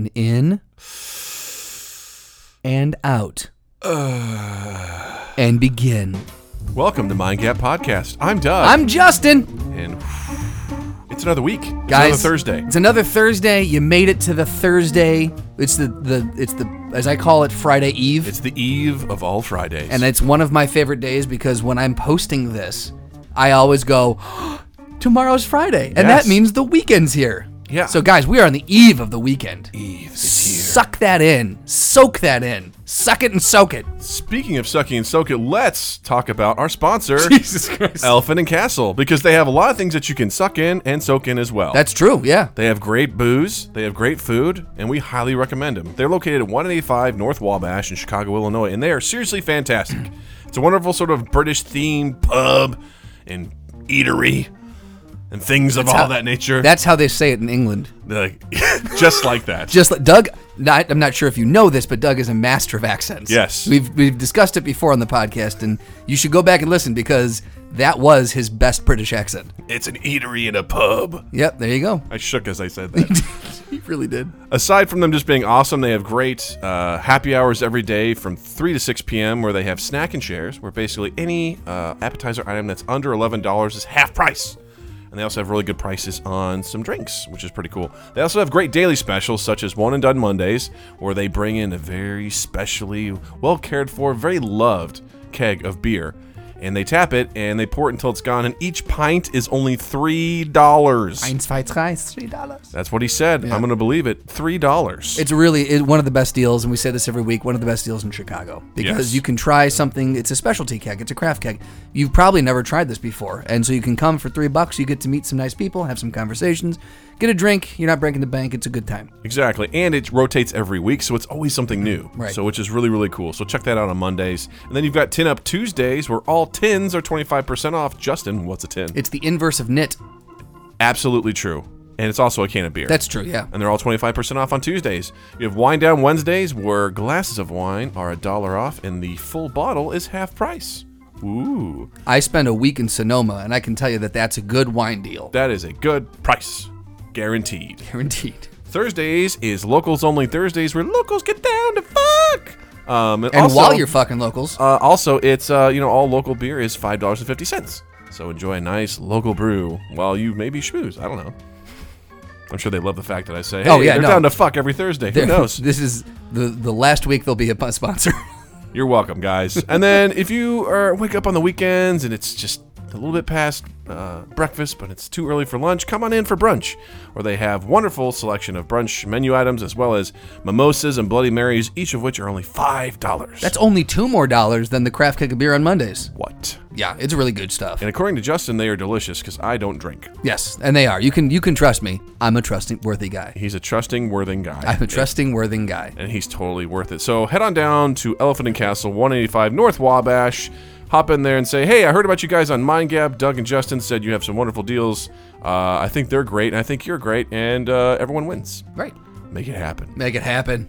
and in and out and begin. Welcome to Mind Gap Podcast. I'm Doug. I'm Justin. and it's another week. It's Guys, another Thursday. It's another Thursday. You made it to the Thursday. It's the the it's the as I call it Friday Eve. It's the eve of all Fridays. and it's one of my favorite days because when I'm posting this, I always go, tomorrow's Friday. And Yes. that means the weekend's here. Yeah. So, guys, we are on the eve of the weekend. eve is here. Suck that in. Soak that in. Suck it and soak it. Speaking of sucking and soak it, let's talk about our sponsor, Jesus Christ. Elephant and Castle, because they have a lot of things that you can suck in and soak in as well. That's true, yeah. They have great booze, they have great food, and we highly recommend them. They're located at 185 North Wabash in Chicago, Illinois, and they are seriously fantastic. It's a wonderful sort of British themed pub and eatery and things of all how- that nature. That's how they say it in England. Like, just like that. Just like Doug, not, I'm not sure if you know this, but Doug is a master of accents. Yes. We've, we've discussed it before on the podcast, and you should go back and listen because that was his best British accent. it's an eatery and a pub. Yep, there you go. I shook as I said that. He really did. Aside from them just being awesome, they have great uh, happy hours every day from 3 to 6 p.m. where they have snack and shares, where basically any uh, appetizer item that's under $11 is half price. And they also have really good prices on some drinks, which is pretty cool. They also have great daily specials, such as One and Done Mondays, where they bring in a very specially well cared for, very loved keg of beer. And they tap it and they pour it until it's gone. And each pint is only $3. Eins, zwei, drei, three dollars. That's what he said. I'm going to believe it. $3. It's really it, one of the best deals, and we say this every week. One of the best deals in Chicago because Yes. you can try something. It's a specialty keg. It's a craft keg. You've probably never tried this before, and so you can come for three bucks. You get to meet some nice people, have some conversations, get a drink. You're not breaking the bank. It's a good time. Exactly. And it rotates every week, so it's always something new. Right. So which is really, really cool. So check that out on Mondays. And then you've got Tin Up Tuesdays where all tins are 25% off. Justin, what's a tin? It's the inverse of knit. Absolutely true. And it's also a can of beer. That's true. Yeah. and they're all 25% off on Tuesdays. You have Wine Down Wednesdays where glasses of wine are a dollar off and the full bottle is half price. Ooh, I spent a week in Sonoma, and I can tell you that that's a good wine deal. that is a good price. Guaranteed. Guaranteed. Thursdays is locals only Thursdays where locals get down to fuck. Um, And also- while you're fucking locals, Uh, also, it's uh, you know all local beer is five dollars and fifty cents. So enjoy a nice local brew while you maybe schmooze. I don't know. I'm sure they love the fact that I say, "Hey, Oh, yeah, they're no. down to fuck every Thursday." Who knows? this is the the last week they'll be a sponsor. You're welcome, guys. and then if you are wake up on the weekends and it's just a little bit past uh, breakfast, but it's too early for lunch, come on in for brunch, where they have wonderful selection of brunch menu items as well as mimosas and Bloody Marys, each of which are only five dollars. That's only two more dollars than the craft keg of beer on Mondays. what. Yeah, it's really good stuff. And according to Justin, they are delicious because I don't drink. Yes, and they are. You can you can trust me. I'm a trusting worthy guy. He's a trusting, worthy guy. I'm a trusting worthy guy. and he's totally worth it. So head on down to Elephant and Castle, 185 North Wabash. Hop in there and say, "Hey, I heard about you guys on Mind Gap. Doug and Justin said you have some wonderful deals. Uh, I think they're great, and I think you're great, and uh, everyone wins. Right. Make it happen." Make it happen.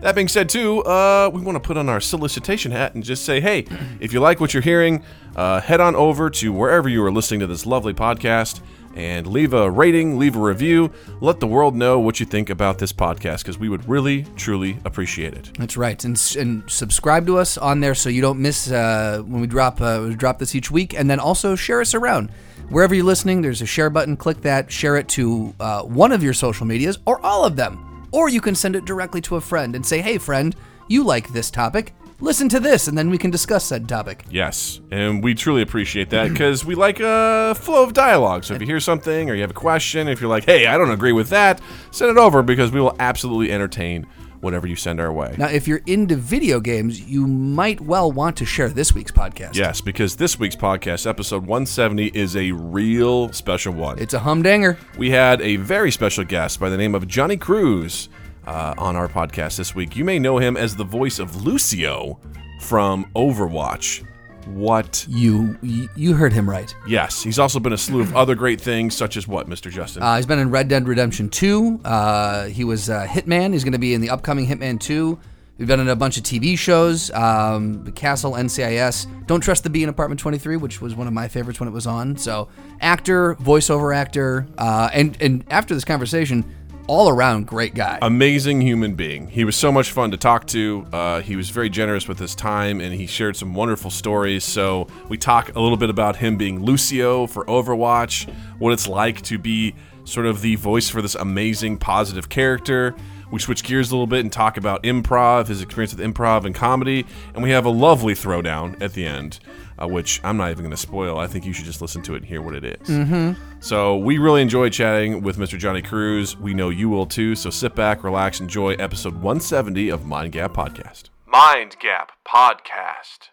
That being said, too, uh, we want to put on our solicitation hat and just say, hey, if you like what you're hearing, uh, head on over to wherever you are listening to this lovely podcast and leave a rating, leave a review. Let the world know what you think about this podcast because we would really, truly appreciate it. That's right. And, and subscribe to us on there so you don't miss uh, when we drop uh, we drop this each week. And then also share us around. Wherever you're listening, there's a share button. Click that. Share it to uh, one of your social medias or all of them. Or you can send it directly to a friend and say, hey, friend, you like this topic. Listen to this, and then we can discuss said topic. Yes, and we truly appreciate that because we like a flow of dialogue. So if you hear something or you have a question, if you're like, hey, I don't agree with that, send it over because we will absolutely entertain whatever you send our way. Now, if you're into video games, you might well want to share this week's podcast. Yes, because this week's podcast, episode 170, is a real special one. It's a humdinger. we had a very special guest by the name of Johnny Cruz uh, on our podcast this week. You may know him as the voice of Lucio from Overwatch. What? You you, heard him right. Yes, he's also been a slew of other great things, such as what, Mr. Justin? Uh, he's been in Red Dead Redemption 2. Uh, he was uh, Hitman. He's going to be in the upcoming Hitman 2. We've been in a bunch of TV shows. Um, Castle, NCIS. Don't Trust the Bee in Apartment 23, which was one of my favorites when it was on. So, actor, voiceover actor. Uh, and, and after this conversation, all around great guy. amazing human being. He was so much fun to talk to. Uh, he was very generous with his time, and he shared some wonderful stories. So we talk a little bit about him being Lucio for Overwatch, what it's like to be sort of the voice for this amazing, positive character. We switch gears a little bit and talk about improv, his experience with improv and comedy, and we have a lovely throwdown at the end, uh, which I'm not even going to spoil. I think you should just listen to it and hear what it is. Mm-hmm. So we really enjoyed chatting with Mr. Johnny Cruz. We know you will too. So sit back, relax, enjoy episode 170 of Mind Gap Podcast. Mind Gap Podcast.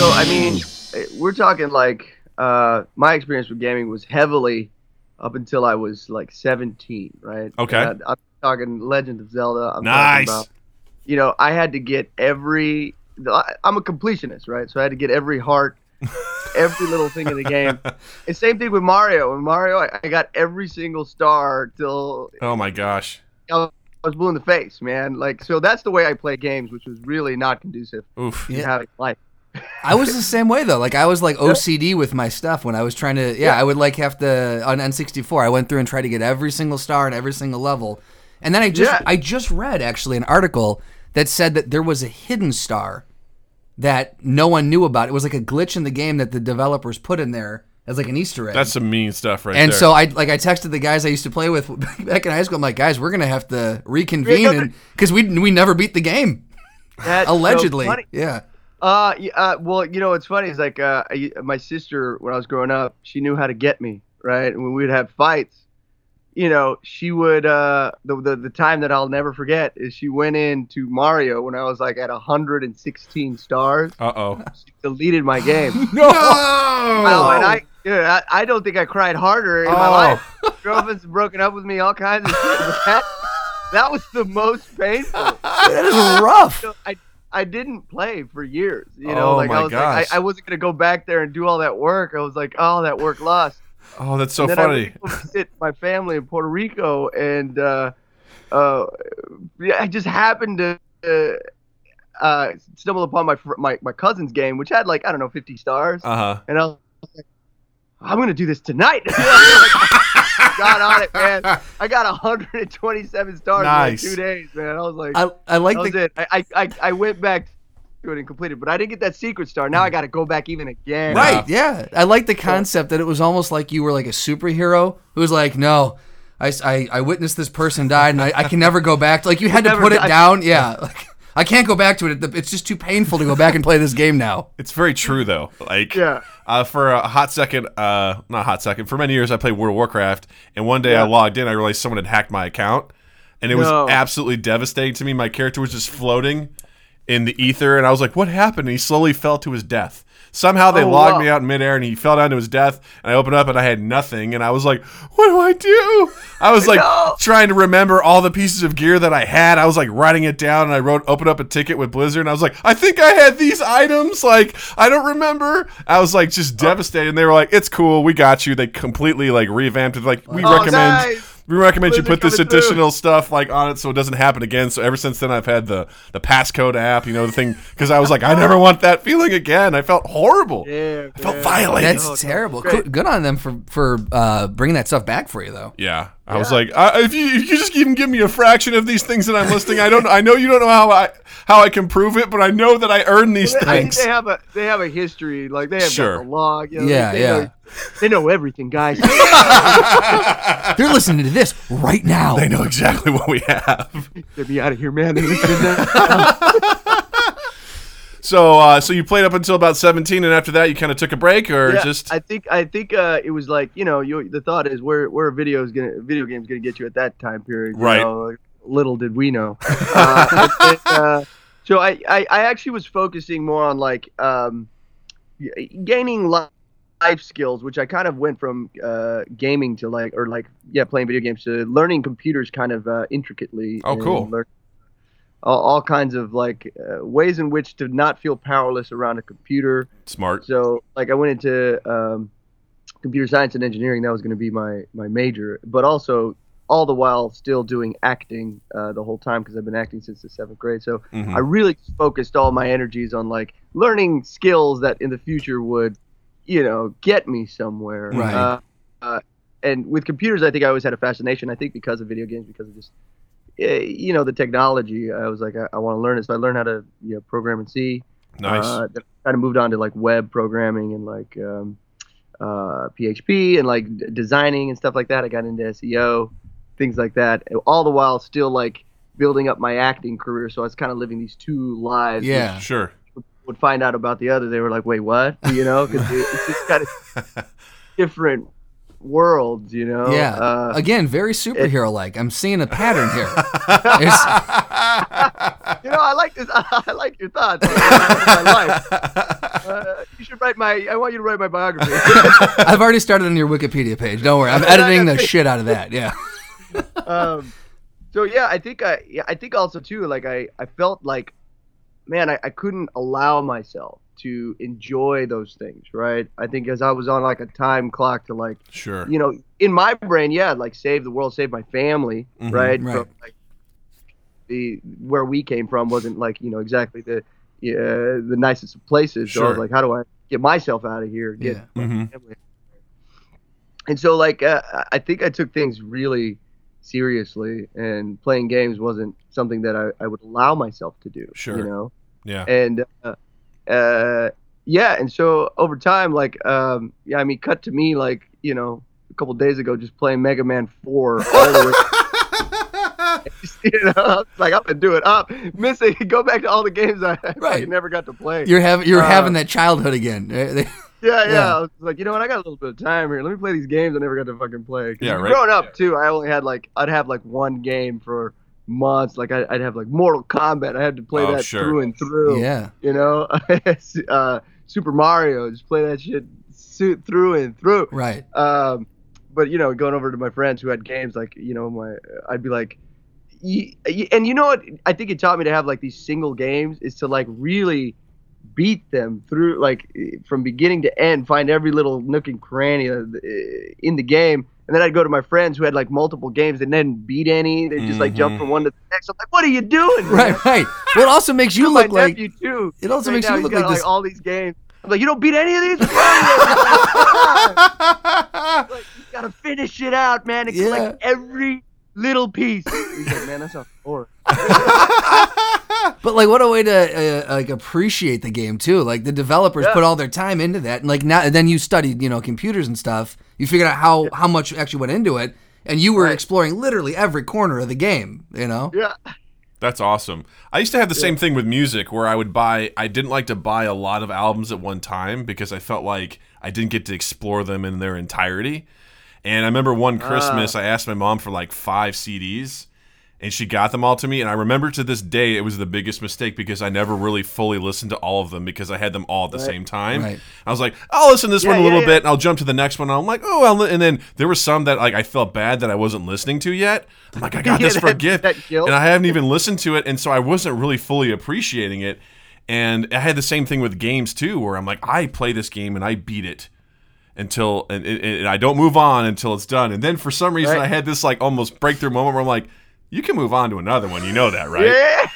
So I mean, we're talking like uh, my experience with gaming was heavily up until I was like 17, right? Okay. And I, am talking Legend of Zelda. I'm Nice. about, you know, I had to get every. I- I'm a completionist, right? So I had to get every heart, every little thing in the game. And same thing with Mario. With Mario, I, I got every single star till Oh my gosh. I was blue in the face, man. Like, so that's the way I play games, which was really not conducive Oof. to Yeah. having life. I was the same way though. Like I was like OCD with my stuff when I was trying to. Yeah, I would like have to on N64. I went through and tried to get every single star in every single level, and then I just Yeah. I just read actually an article that said that there was a hidden star that no one knew about. It was like a glitch in the game that the developers put in there as like an Easter egg. That's some mean stuff right and there. so I like I texted the guys I used to play with back in high school. I'm like, guys, we're gonna have to reconvene because we we never beat the game That's so allegedly. funny. yeah. Uh, yeah, uh, well, you know, what's funny is like uh, I, my sister when I was growing up, she knew how to get me right. And when we'd have fights, you know, she would. Uh, the, the the time that I'll never forget is she went into Mario when I was like at 116 stars. Uh oh. She deleted my game. No. And I, dude, I, I don't think I cried harder in my Oh. life. Girlfriend's broken up with me, all kinds of shit. That, that was the most painful. That is rough. So I I didn't play for years. You know, Oh like I was gosh. like I, I wasn't gonna go back there and do all that work. I was like, oh, that work lost. Oh, that's so funny. I visit my family in Puerto Rico, and uh, uh, I just happened to. Uh, uh, stumble upon my my my cousin's game, which had like I don't know 50 stars, Uh huh. and I was like, I'm gonna do this tonight. got on it, man. I got 127 stars Nice. in like two days, man. I was like, I, I like that was the it. I, I, I, I went back to it and completed, but I didn't get that secret star. Now I got to go back even again. right. Yeah, I like the concept that it was almost like you were like a superhero who was like, no. I, I witnessed this person died and I, I can never go back. Like you had to Never put it die. down. Yeah. Like, I can't go back to it. It's just too painful to go back and play this game now. It's very true though. Like Yeah. uh, for a hot second, uh, not a hot second. For many years, I played World of Warcraft, and one day I logged in, I realized someone had hacked my account, and it was absolutely devastating to me. My character was just floating in the ether, and I was like, "What happened?" And he slowly fell to his death. Somehow they Oh, logged wow. me out in midair, and he fell down to his death. And I opened up, and I had nothing. And I was like, "What do I do?" I was like No. trying to remember all the pieces of gear that I had. I was like writing it down, and I wrote, open up a ticket with Blizzard, and I was like, "I think I had these items. Like, I don't remember." I was like just devastated. And they were like, "It's cool, we got you." They completely like revamped it. Like, we Oh, recommend. nice. We recommend you put this coming through. additional stuff like on it so it doesn't happen again. So ever since then, I've had the the passcode app, you know, the thing because I was like, I never want that feeling again. I felt horrible. Yeah. I felt man. violated. That's no, terrible. great. Good, good on them for for uh, bringing that stuff back for you though. Yeah, I was like, I, if you if you just even give me a fraction of these things that I'm listing, I don't. I know you don't know how I how I can prove it, but I know that I earned these I things. they have a they have a history. Like they have Sure. got the log. You know, Yeah, they, they yeah. Know, they know everything, guys. They're listening to this right now. They know exactly what we have. Get me out of here, man. They're listening to- So, uh, so you played up until about 17, and after that, you kind of took a break, or Yeah, just I think I think uh, it was like you know you the thought is where where a video is gonna video game's gonna get you at that time period. you Right. know, like, little did we know. uh, and- and, uh, so I, I I actually was focusing more on like um, gaining li- life skills, which I kind of went from uh, gaming to like or like yeah playing video games to learning computers kind of uh, intricately. Oh, cool. learn- all, all kinds of like uh, ways in which to not feel powerless around a computer. Smart. So like I went into um, computer science and engineering. That was going to be my my major, but also all the while still doing acting uh, the whole time because I've been acting since the seventh grade. So Mhm. I really focused all my energies on like learning skills that in the future would, you know, get me somewhere. Right. Uh, uh, and with computers, I think I always had a fascination. I think because of video games, because of just, eh, you know, the technology. I was like, I, I want to learn it. So I learned how to you know, program in C. Nice. Uh, then kind of moved on to like web programming and like um, uh, PHP and like d- designing and stuff like that. I got into SEO, things like that. All the while still like building up my acting career. So I was kind of living these two lives. Yeah. sure. Would find out about the other. They were like, wait, what? You know, because it's just kind of different worlds. You know. Yeah. Uh, Again, very superhero like. I'm seeing a pattern here. There's- you know, I like this. I like your thoughts on my life. Uh, you should write my. I want you to write my biography. I've already started on your Wikipedia page. Don't worry. I'm editing the shit out of that. Yeah. um, so yeah, I think I, yeah, I think also too, like I, I felt like, man, I, I couldn't allow myself to enjoy those things, right? I think as I was on like a time clock to like, Sure. you know, in my brain, yeah, like save the world, save my family, Mhm. right? Right. From, like, the where we came from wasn't like you know exactly the yeah, the nicest of places. So I was Sure. like, how do I get myself out of here? Get Yeah. my Mhm. family. And so like uh, I think I took things really seriously, and playing games wasn't something that I, I would allow myself to do. Sure. You know Yeah. and uh, uh, yeah, and so over time, like, um, yeah, I mean, cut to me, like, you know, a couple days ago, just playing Mega Man Four all the way. you know, I was like I'm gonna do it up, missing, go back to all the games I, I never got to play. You're having you're Uh, having that childhood again. Yeah, yeah, yeah. I was like, you know what, I got a little bit of time here. Let me play these games I never got to fucking play. Yeah, right. Growing up too, I only had like, I'd have like one game for months. Like I, I'd have like Mortal Kombat. I had to play Oh, that sure. through and through. Yeah. you know uh, super mario just play that shit su- through and through Right. um, but you know going over to my friends who had games like you know my i'd be like y- y- and you know what i think it taught me to have like these single games is to like really beat them through like from beginning to end find every little nook and cranny in the game and then I'd go to my friends who had like multiple games and then beat any. They just like jump from one to the next. I'm like, what are you doing? man?" Right. Right. Well, it also makes you look like too. it also Right makes now, you look got, like this. all these games. I'm like, you don't beat any of these. What's you?" like, you gotta finish it out, man, and Yeah. collect every little piece. He's like, man, that's not boring. But like, what a way to uh, like appreciate the game too. Like the developers Yeah. put all their time into that, and like now, then you studied, you know, computers and stuff. You figured out how how much actually went into it, and you were Right. exploring literally every corner of the game. You know. Yeah. That's awesome. I used to have the same thing with music where I would buy I didn't like to buy a lot of albums at one time because I felt like I didn't get to explore them in their entirety. And I remember one ah. Christmas I asked my mom for like 5 CDs and she got them all to me and I remember to this day it was the biggest mistake because I never really fully listened to all of them because I had them all at the same time. Right. I was like, I'll listen to this Yeah, one a yeah, little yeah. bit and I'll jump to the next one. And I'm like, oh, I'll and then there were some that like I felt bad that I wasn't listening to yet. I'm like, I got Yeah, this for a gift, and I haven't even listened to it, and so I wasn't really fully appreciating it. And I had the same thing with games too, where I'm like, I play this game and I beat it until and, and, and I don't move on until it's done. And then for some reason, Right. I had this like almost breakthrough moment where I'm like, you can move on to another one. You know that, right? Yeah.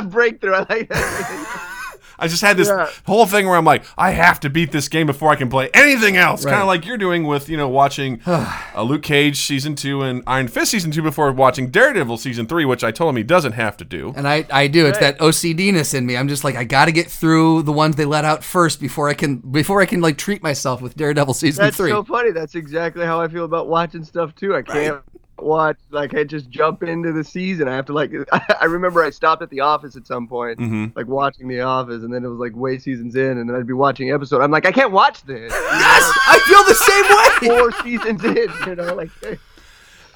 That breakthrough. I like that. I just had this Yeah. whole thing where I'm like, I have to beat this game before I can play anything else. Kind of like you're doing with, you know, watching uh, Luke Cage season two and Iron Fist season two before watching Daredevil season three, which I told him he doesn't have to do. And I, I do. It's that OCDness in me. I'm just like I got to get through the ones they let out first before I can before I can like treat myself with Daredevil season That's three. so funny. That's exactly how I feel about watching stuff too. I can't watch like I just jump into the season. I have to like. I remember I stopped at the office at some point, mm-hmm. like watching The Office, and then it was like way seasons in, and then I'd be watching episode. I'm like, I can't watch this. yes, I feel the same way. Four seasons in, you know, like.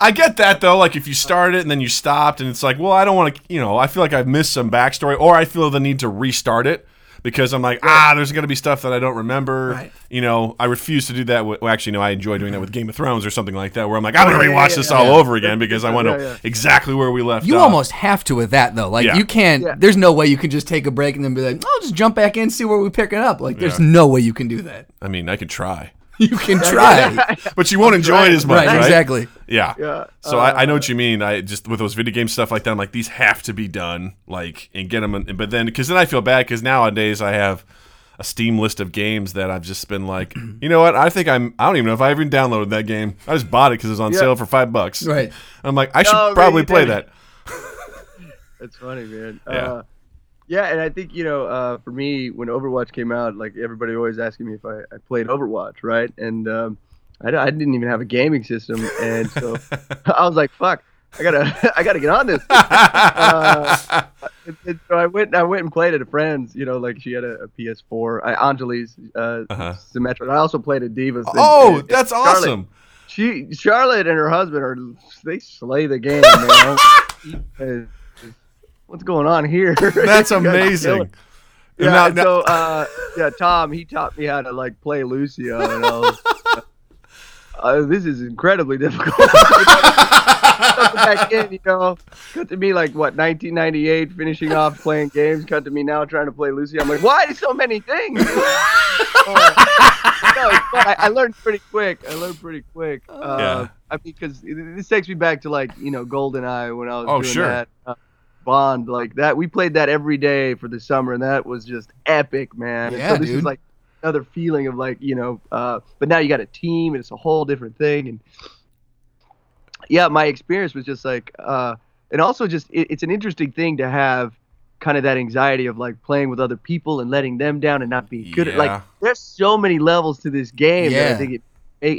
I get that though. Like if you started it and then you stopped, and it's like, well, I don't want to, you know, I feel like I've missed some backstory, or I feel the need to restart it. Because I'm like, ah, there's going to be stuff that I don't remember. Right. You know, I refuse to do that. With, well, actually, no, I enjoy doing that with Game of Thrones or something like that, where I'm like, I'm going to yeah, rewatch yeah, this yeah. all Yeah. over again because I want to Yeah, know yeah. exactly where we left You off. almost have to with that though. Like Yeah. you can't. Yeah. There's no way you can just take a break and then be like, "Oh, just jump back in, and see where we're picking up." Like, there's Yeah. no way you can do that. I mean, I could try, You can try. but you won't enjoy it as much, right, right? Exactly. Yeah. Yeah. So I, I know Uh, what you mean. I just with those video game stuff like that, I'm like, these have to be done, like, and get them. But then, because then I feel bad because nowadays I have a Steam list of games that I've just been like, you know what? I think I'm. I don't even know if I even downloaded that game. I just bought it because it was on Yeah. sale for five bucks. Right. I'm like, I should Oh, probably you play did that. it. That's funny, man. Yeah. Uh, yeah, and I think you know, uh, for me, when Overwatch came out, like everybody always asking me if I, I played Overwatch, right? And um, I, I didn't even have a gaming system, and so I was like, "Fuck, I gotta, I gotta get on this." Uh, and, and so I went, I went and played at a friend's. You know, like she had a, a PS4, I, Anjali's uh, Uh-huh. Symmetra. I also played at D.Va's. oh, and- that's Charlotte- awesome. she Charlotte and her husband are they slay the game, man. What's going on here? That's You guys are amazing. Yeah, so uh, yeah, Tom he taught me how to like play Lucio, and I was, uh, this is incredibly difficult. Cut back in, you know, cut to me like what 1998, finishing off playing games. Cut to me now trying to play Lucio. I'm like, why so many things? No. I, I learned pretty quick. I learned pretty quick. Uh, Yeah. I mean, because this takes me back to like you know GoldenEye when I was Oh, doing sure. that. Uh, Bond like that. We played that every day for the summer, and that was just epic, man. And Yeah, so this dude. is like another feeling of like you know, uh, but now you got a team, and it's a whole different thing. And yeah, my experience was just like, uh, and also just it, it's an interesting thing to have kind of that anxiety of like playing with other people and letting them down and not being good at like there's so many levels to this game that Yeah. I think it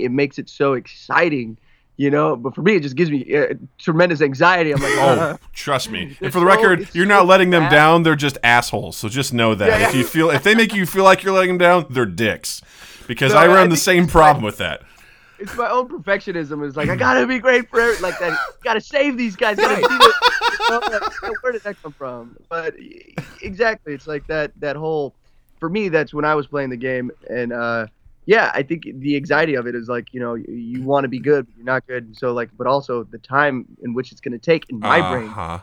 it makes it so exciting you know but for me it just gives me uh, tremendous anxiety i'm like Oh, trust me. And for the so- record, you're so not letting them bad. down. They're just assholes. So just know that. Yeah, If you feel if they make you feel like you're letting them down, they're dicks. Because I I run the same problem like- with that. it's my own perfectionism is like i gotta be great for every, like that gotta save these guys gotta see the, you know, like, where did that come from but exactly it's like that that whole for me that's when i was playing the game and uh yeah i think the anxiety of it is like you know you, you want to be good but you're not good and so like but also the time in which it's going to take in my brain Uh-huh.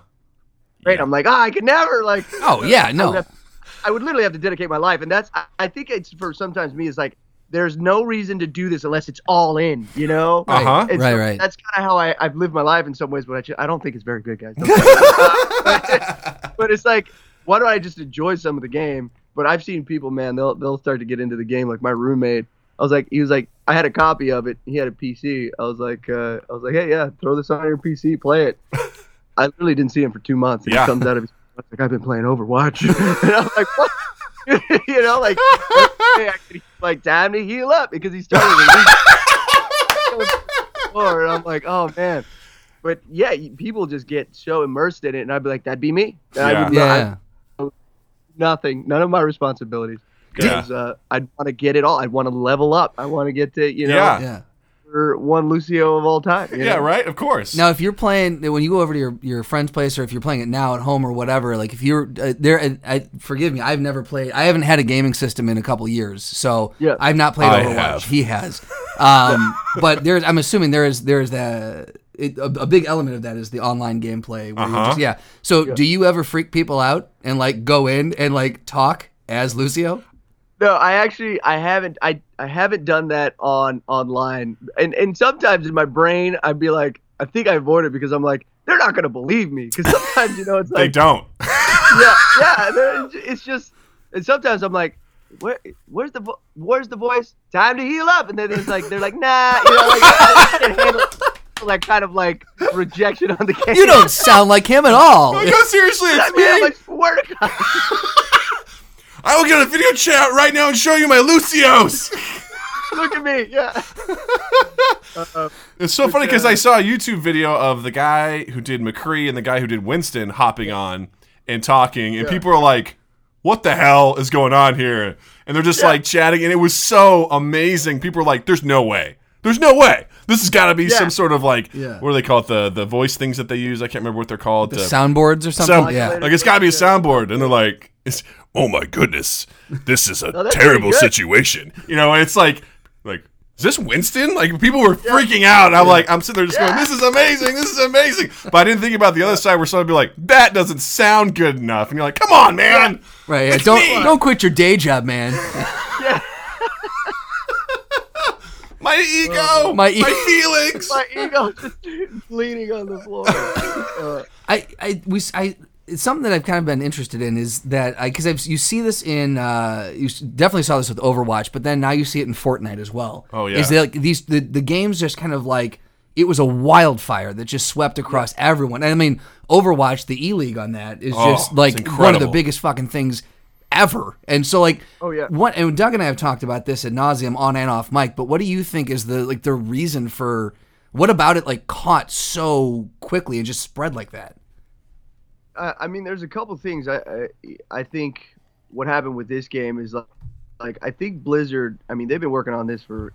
right Yeah. i'm like ah i could never like Oh yeah, I would, no. have, I would literally have to dedicate my life, and that's I, I think it's for sometimes me is like there's no reason to do this unless it's all in, you know. Uh huh. Right, so right. That's kind of how I, I've lived my life in some ways, but I, ju- I don't think it's very good, guys. Don't say but, but it's like, why don't I just enjoy some of the game? But I've seen people, man, they'll they'll start to get into the game. Like my roommate, I was like, he was like, I had a copy of it. He had a PC. I was like, uh, I was like, hey, yeah, throw this on your PC, play it. I literally didn't see him for two months. And Yeah. he comes out of his like, I've been playing Overwatch. and I'm like, what? you know, like, hey, like, time to heal up because he started to lose. Or I'm like, oh man. But yeah, people just get so immersed in it, and I'd be like, that'd be me. And I Yeah. would not- Yeah. nothing, none of my responsibilities. Because uh, I'd want to get it all. I'd want to level up. I want to get to, you know, Yeah. Yeah. for one Lucio of all time. you Yeah, know? right. Of course. Now, if you're playing when you go over to your, your friend's place, or if you're playing it now at home or whatever, like if you're uh, there, and I forgive me, I've never played. I haven't had a gaming system in a couple years, so Yeah. I've not played I Overwatch. have. He has, um, but there's. I'm assuming there is there is the. It, a, a big element of that is the online gameplay. Where Uh-huh. just, yeah. So, do you ever freak people out and like go in and like talk as Lucio? No, I actually I haven't I I haven't done that on online. And and sometimes in my brain I'd be like I think I avoid it because I'm like they're not gonna believe me because sometimes you know it's like they don't. yeah yeah it's just and sometimes I'm like where where's the vo- where's the voice time to heal up and then it's like they're like nah you know like I can't handle like kind of like rejection on the game. You don't sound like him at all. Like, no, seriously, I it's mean, I'm me. like swear to God. I will get a video chat right now and show you my Lucios. Look at me, yeah. Uh, It's so funny because I saw a YouTube video of the guy who did McCree and the guy who did Winston hopping on and talking, and Yeah. people are like, "What the hell is going on here?" And they're just Yeah. like chatting, and it was so amazing. People are like, "There's no way. There's no way. This has got to be Yeah. some sort of like Yeah. what do they call it? The the voice things that they use. I can't remember what they're called. The The soundboards or something. sound- yeah. like it's got to be a soundboard." And they're like, It's oh my goodness, this is a that's terrible situation. You know, and it's like like is this Winston? Like people were freaking out. And I'm like, I'm sitting there just going, this is amazing, this is amazing. But I didn't think about the other side where someone would be like, that doesn't sound good enough, and you're like, come on, man. Right. Yeah. It's Don't me. don't quit your day job, man. My ego, My my, e- feelings. My ego just leaning on the floor. Uh, I, I, we, I, it's something that I've kind of been interested in is that I, because I've you see this in, uh, you definitely saw this with Overwatch, but then now you see it in Fortnite as well. Oh, yeah. is that like these the the games just kind of like it was a wildfire that just swept across everyone. And I mean, Overwatch, the E League on that is Oh, just like one of the biggest fucking things ever. And so like, Oh, yeah. what? And Doug and I have talked about this at nauseum on and off mic. But what do you think is the like the reason for what about it like caught so quickly and just spread like that? I, I mean, there's a couple things. I, I I think what happened with this game is like, like I think Blizzard. I mean, they've been working on this for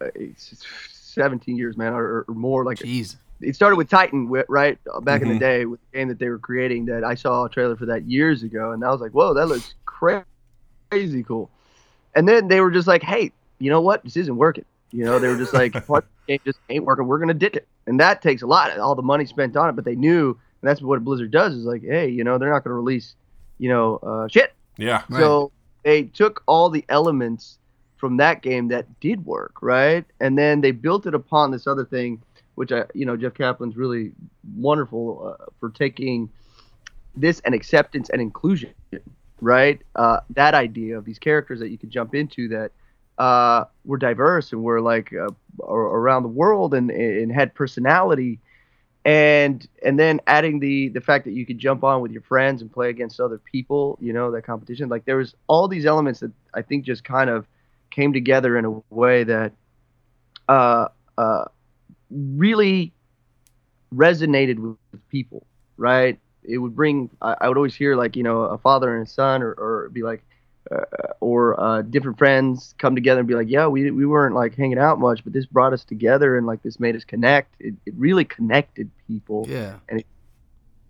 uh, 17 years, man, or, or more. Like Jeez. it started with Titan, right? Back in Mhm. the day with the game that they were creating. That I saw a trailer for that years ago, and I was like, whoa, that looks cra- crazy cool. And then they were just like, hey, you know what? This isn't working. You know, they were just like, what game just ain't working. We're gonna ditch it, and that takes a lot. Of all the money spent on it, but they knew, and that's what Blizzard does. Is like, hey, you know, they're not gonna release, you know, uh, shit. Yeah. Right. So they took all the elements from that game that did work, right? And then they built it upon this other thing, which I, you know, Jeff Kaplan's really wonderful uh, for taking this and acceptance and inclusion, right? Uh, that idea of these characters that you could jump into that uh, were diverse and were like uh, around the world and, and had personality and and then adding the the fact that you could jump on with your friends and play against other people you know that competition like there was all these elements that i think just kind of came together in a way that uh uh really resonated with, people right? It would bring I, I would always hear like you know a father and a son or, or be like uh, or uh, different friends come together and be like, yeah, we, we weren't like hanging out much, but this brought us together and like this made us connect. It, it really connected people. Yeah. And it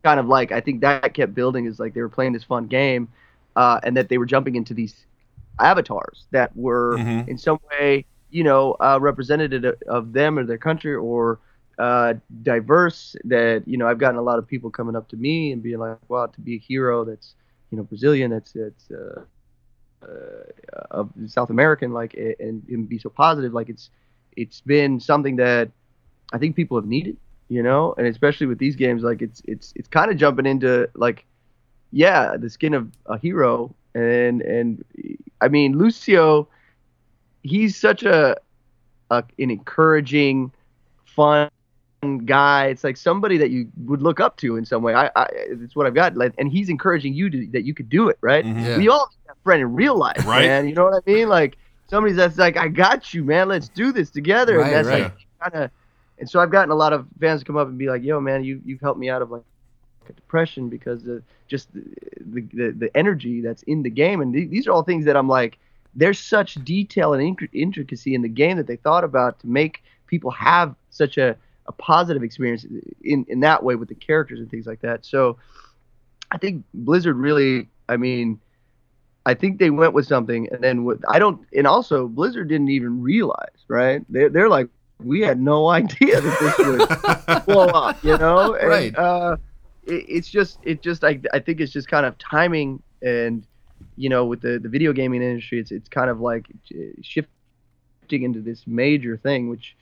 kind of like I think that kept building is like they were playing this fun game, uh, and that they were jumping into these avatars that were Mhm. in some way, you know, uh, representative of- them or their country or uh, diverse. That you know, I've gotten a lot of people coming up to me and being like, wow, to be a hero that's you know Brazilian, that's that's uh, Uh, of South American, like, and, and be so positive. Like, it's it's been something that I think people have needed, you know, and especially with these games, like, it's it's it's kind of jumping into like, yeah, the skin of a hero, and and I mean Lucio, he's such a, a an encouraging, fun guy. It's like somebody that you would look up to in some way. I, I it's what I've got. Like, and he's encouraging you to that you could do it, right? Mhm. Yeah. We all need that friend in real life, Right. man. You know what I mean? Like somebody that's like, I got you, man. Let's do this together. Right, and that's right. like kind of. And so I've gotten a lot of fans to come up and be like, Yo, man, you you've helped me out of like a depression because of just the the, the, the energy that's in the game. And th- these are all things that I'm like, there's such detail and inc- intricacy in the game that they thought about to make people have such a, a positive experience in, in that way with the characters and things like that. So I think Blizzard really, I mean, I think they went with something, and then with, I don't, and also Blizzard didn't even realize, right? They're they're like, we had no idea that this would blow up, you know? And, Right. Uh, it, it's just, it just, I, I think it's just kind of timing, and you know, with the the video gaming industry, it's it's kind of like shifting into this major thing, which.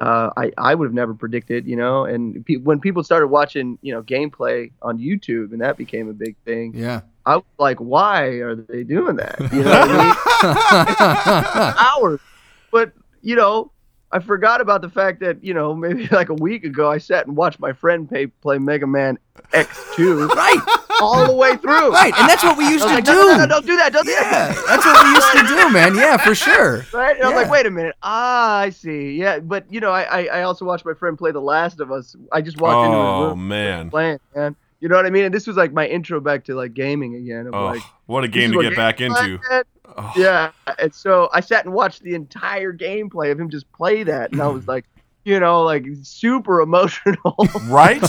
Uh, I, I would have never predicted, you know, and pe- when people started watching, you know, gameplay on YouTube and that became a big thing, Yeah. I was like, why are they doing that? You know what I mean? Hours. But, you know, I forgot about the fact that, you know, maybe like a week ago, I sat and watched my friend pay, play Mega Man X2 right. All the way through. Right. And that's what we used to like, do. no, no, no, no, don't do that. Don't do Yeah. that. That's what we used to do, man. Yeah, for sure. Right? And I was like, wait a minute. Ah, I see. Yeah. But, you know, I, I, I also watched my friend play The Last of Us. I just walked into his room. Oh man. playing, man. You know what I mean? And this was like my intro back to like gaming again. Of Oh, like, what a game to what get back into. Oh, Yeah, and so I sat and watched the entire gameplay of him just play that, and I was like, you know, like super emotional. Right?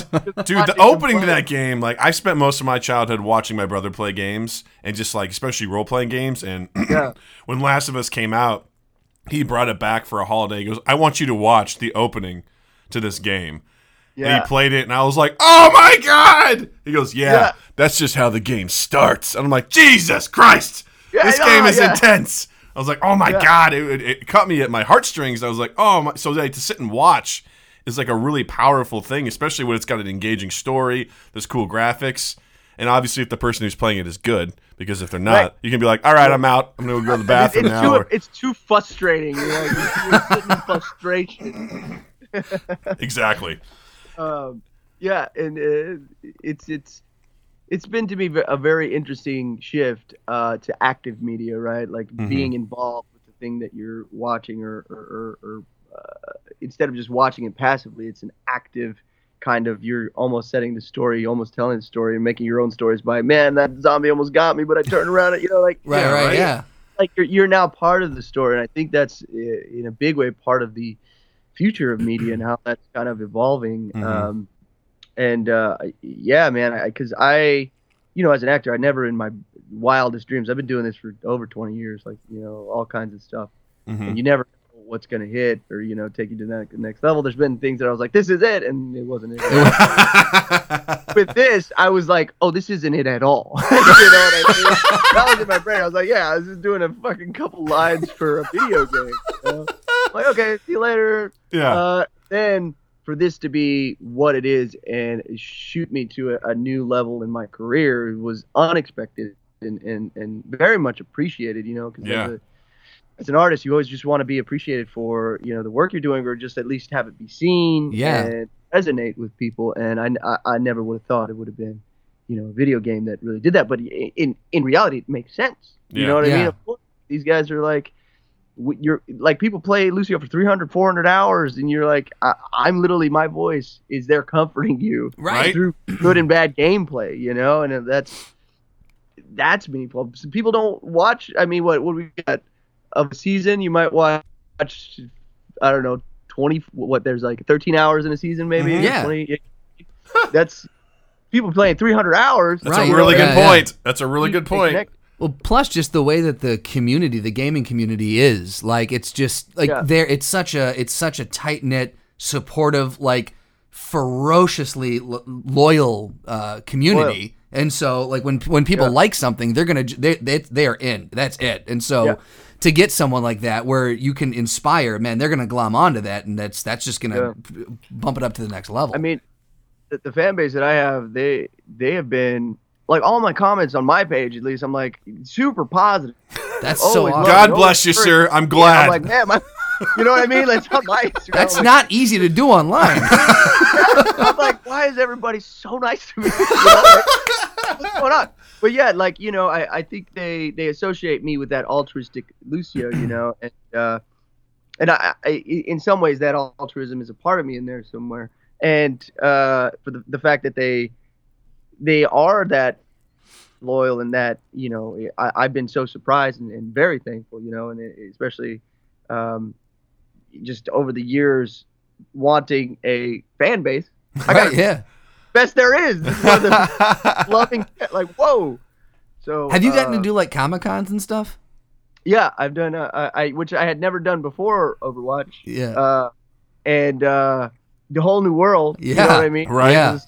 Dude, the opening to that game, like I spent most of my childhood watching my brother play games and just like especially role playing games and Yeah. when Last of Us came out, he brought it back for a holiday. He goes, "I want you to watch the opening to this game." And yeah. he played it and I was like, "Oh my god." He goes, "Yeah, Yeah. that's just how the game starts." And I'm like, "Jesus Christ. Yeah, this game is intense." I was like, "Oh my Yeah. god." It, it, cut me at my heartstrings. I was like, "Oh my." So like, to sit and watch is like a really powerful thing, especially when it's got an engaging story, there's cool graphics, and obviously if the person who's playing it is good, because if they're not, Right. you can be like, "All right, I'm out. I'm gonna go to the bathroom it's, now." too, or- it's too frustrating. You know, you're sitting in frustration. exactly. um, yeah, and uh, it's it's it's been to me a very interesting shift uh, to active media, right? Like Mhm. being involved with the thing that you're watching, or or, or, or uh, instead of just watching it passively, it's an active kind of you're almost setting the story, almost telling the story, and making your own stories by man that zombie almost got me, but I turned around, and you know, like Right, Yeah, right, right. yeah. like you're, you're now part of the story and i think that's uh, in a big way part of the future of media and how that's kind of evolving Mhm. um, and uh, yeah man because I, you know as an actor i never in my wildest dreams i've been doing this for over 20 years like you know all kinds of stuff Mhm. and you never know what's going to hit or you know take you to the next- next level there's been things that i was like this is it and it wasn't it with this, I was like, oh, this isn't it at all. you know what I mean? That was in my brain. I was like, yeah, I was just doing a fucking couple lines for a video game. you know? Like, okay, see you later. yeah. Uh, then for this to be what it is and shoot me to a, a new level in my career was unexpected and, and, and very much appreciated, you know, because Yeah. as, as an artist, you always just want to be appreciated for, you know, the work you're doing or just at least have it be seen Yeah. and resonate with people. And I, I, I never would have thought it would have been, you know, a video game that really did that. But in, in reality, it makes sense. You Yeah. know what I mean? Course, these guys are like, you're like people play Lucio for 300 400 hours and you're like I, i'm literally my voice is there comforting you Right. through good and bad gameplay you know and that's that's meaningful So people don't watch i mean what what we got of a season you might watch i don't know 20 what there's like 13 hours in a season maybe Mhm. Yeah. 20, that's people playing 300 hours That's Right. a really Yeah, good yeah. point. That's a really good point. connect. Well, plus just the way that the community, the gaming community is, like it's just like Yeah. there it's such a it's such a tight-knit, supportive, like ferociously lo- loyal uh, community. And so like when when people Yeah. like something, they're going to they they they are in. That's it. And so Yeah. to get someone like that where you can inspire, man, they're going to glom onto that and that's that's just going to bump it up to the next level. I mean, the, the fan base that I have, they they have been like all my comments on my page at least. I'm like super positive. that's always so love awesome. God Oh, bless you, sir. I'm I'm glad. like, man, my, you know what I mean? That's on my Instagram. That's I'm not easy to do online. I'm like, why is everybody so nice to me? You know, like, what's going on? But yeah, like you know, I, I think they they associate me with that altruistic Lucio, you know, and uh, and I, I in some ways that altruism is a part of me in there somewhere, and uh, for the the fact that they they are that loyal and that you know I, I've been so surprised and, and very thankful, you know, and especially um, just over the years wanting a fan base. I got right, yeah. best there is. Is the loving like whoa. So Have you gotten uh, to do like Comic Cons and stuff? Yeah, I've done. Uh, I I- which I had never done before Overwatch. Yeah. Uh, and uh, the whole new world. You know Yeah, what I mean? right. Yeah.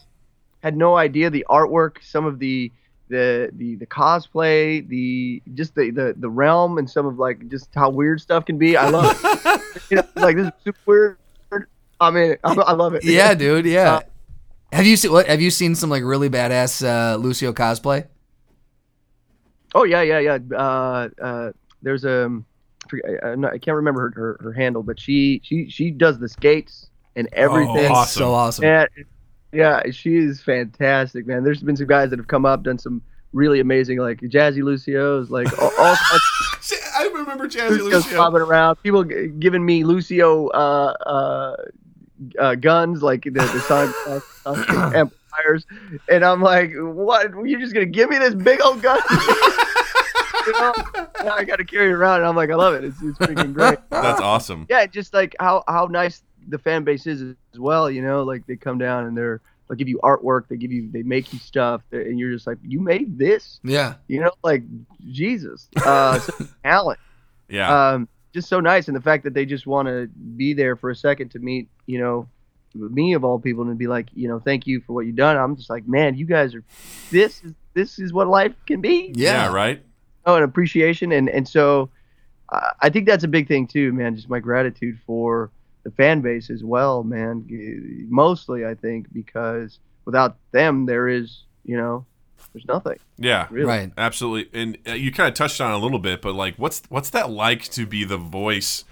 Had no idea the artwork, some of the the the, the cosplay, the just the, the the realm, and some of like just how weird stuff can be. I love it. you know, like this is super weird. I mean, I, I love it. yeah, dude. Yeah. Uh, have you seen what? Have you seen some like really badass uh, Lucio cosplay? Oh yeah, yeah, yeah. Uh, uh, there's a, um, I forget- I, I'm not- I can't remember her, her, her handle, but she she she does the skates and everything. Oh, awesome. So awesome. And yeah, she is fantastic, man. There's been some guys that have come up, done some really amazing, like Jazzy Lucio's, like all, all I remember Jazzy Lucio's Lucio. popping around. People g- giving me Lucio uh, uh, uh, guns, like the the Sonic amplifiers, and I'm like, what? You're just gonna give me this big old gun? you know? I got to carry it around, and I'm like, I love it. It's, it's freaking great. That's awesome. yeah, just like how how nice the fan base is as well. You know, like they come down and they're they'll give you artwork, they give you they make you stuff, and you're just like, you made this. Yeah. You know, like Jesus, uh, so talent. Yeah. Um, just so nice, and the fact that they just want to be there for a second to meet, you know, me of all people, and be like, you know, thank you for what you've done. I'm just like, man, you guys are. This is this is what life can be. Yeah. yeah. Right. Oh, an appreciation, and and so uh, I think that's a big thing too, man. Just my gratitude for the fan base as well, man. Mostly, I think, because without them, there is, you know, there's nothing. Yeah. Really. Right. Absolutely. And uh, you kind of touched on it a little bit, but like, what's what's that like to be the voice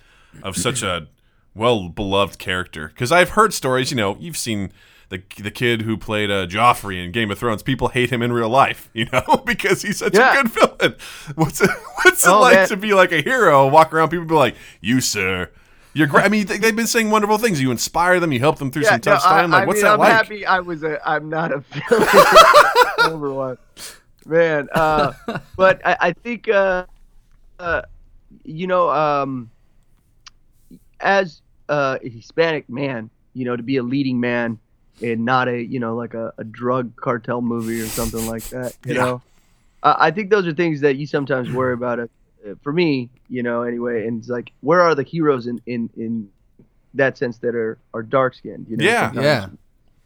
of such a well beloved character? Because I've heard stories. You know, you've seen the the kid who played uh, Joffrey in Game of Thrones. People hate him in real life. You know, because he's such Yeah. a good villain. What's it What's it Oh, like man. to be like a hero? Walk around, people be like, "You sir." You're great. I mean, they- they've been saying wonderful things. You inspire them. You help them through some tough no, time. Like, I what's mean, that I'm like? happy I was a. I'm not a villain. Overwatch, man. Uh, but I, I think, uh, uh, you know, um, as a Hispanic man, you know, to be a leading man and not a, you know, like a, a drug cartel movie or something like that, you Yeah. know, uh, I think those are things that you sometimes worry about. Uh, for me, you know, anyway. And it's like, where are the heroes in in in that sense that are are dark skinned? You know, Yeah. sometimes Yeah.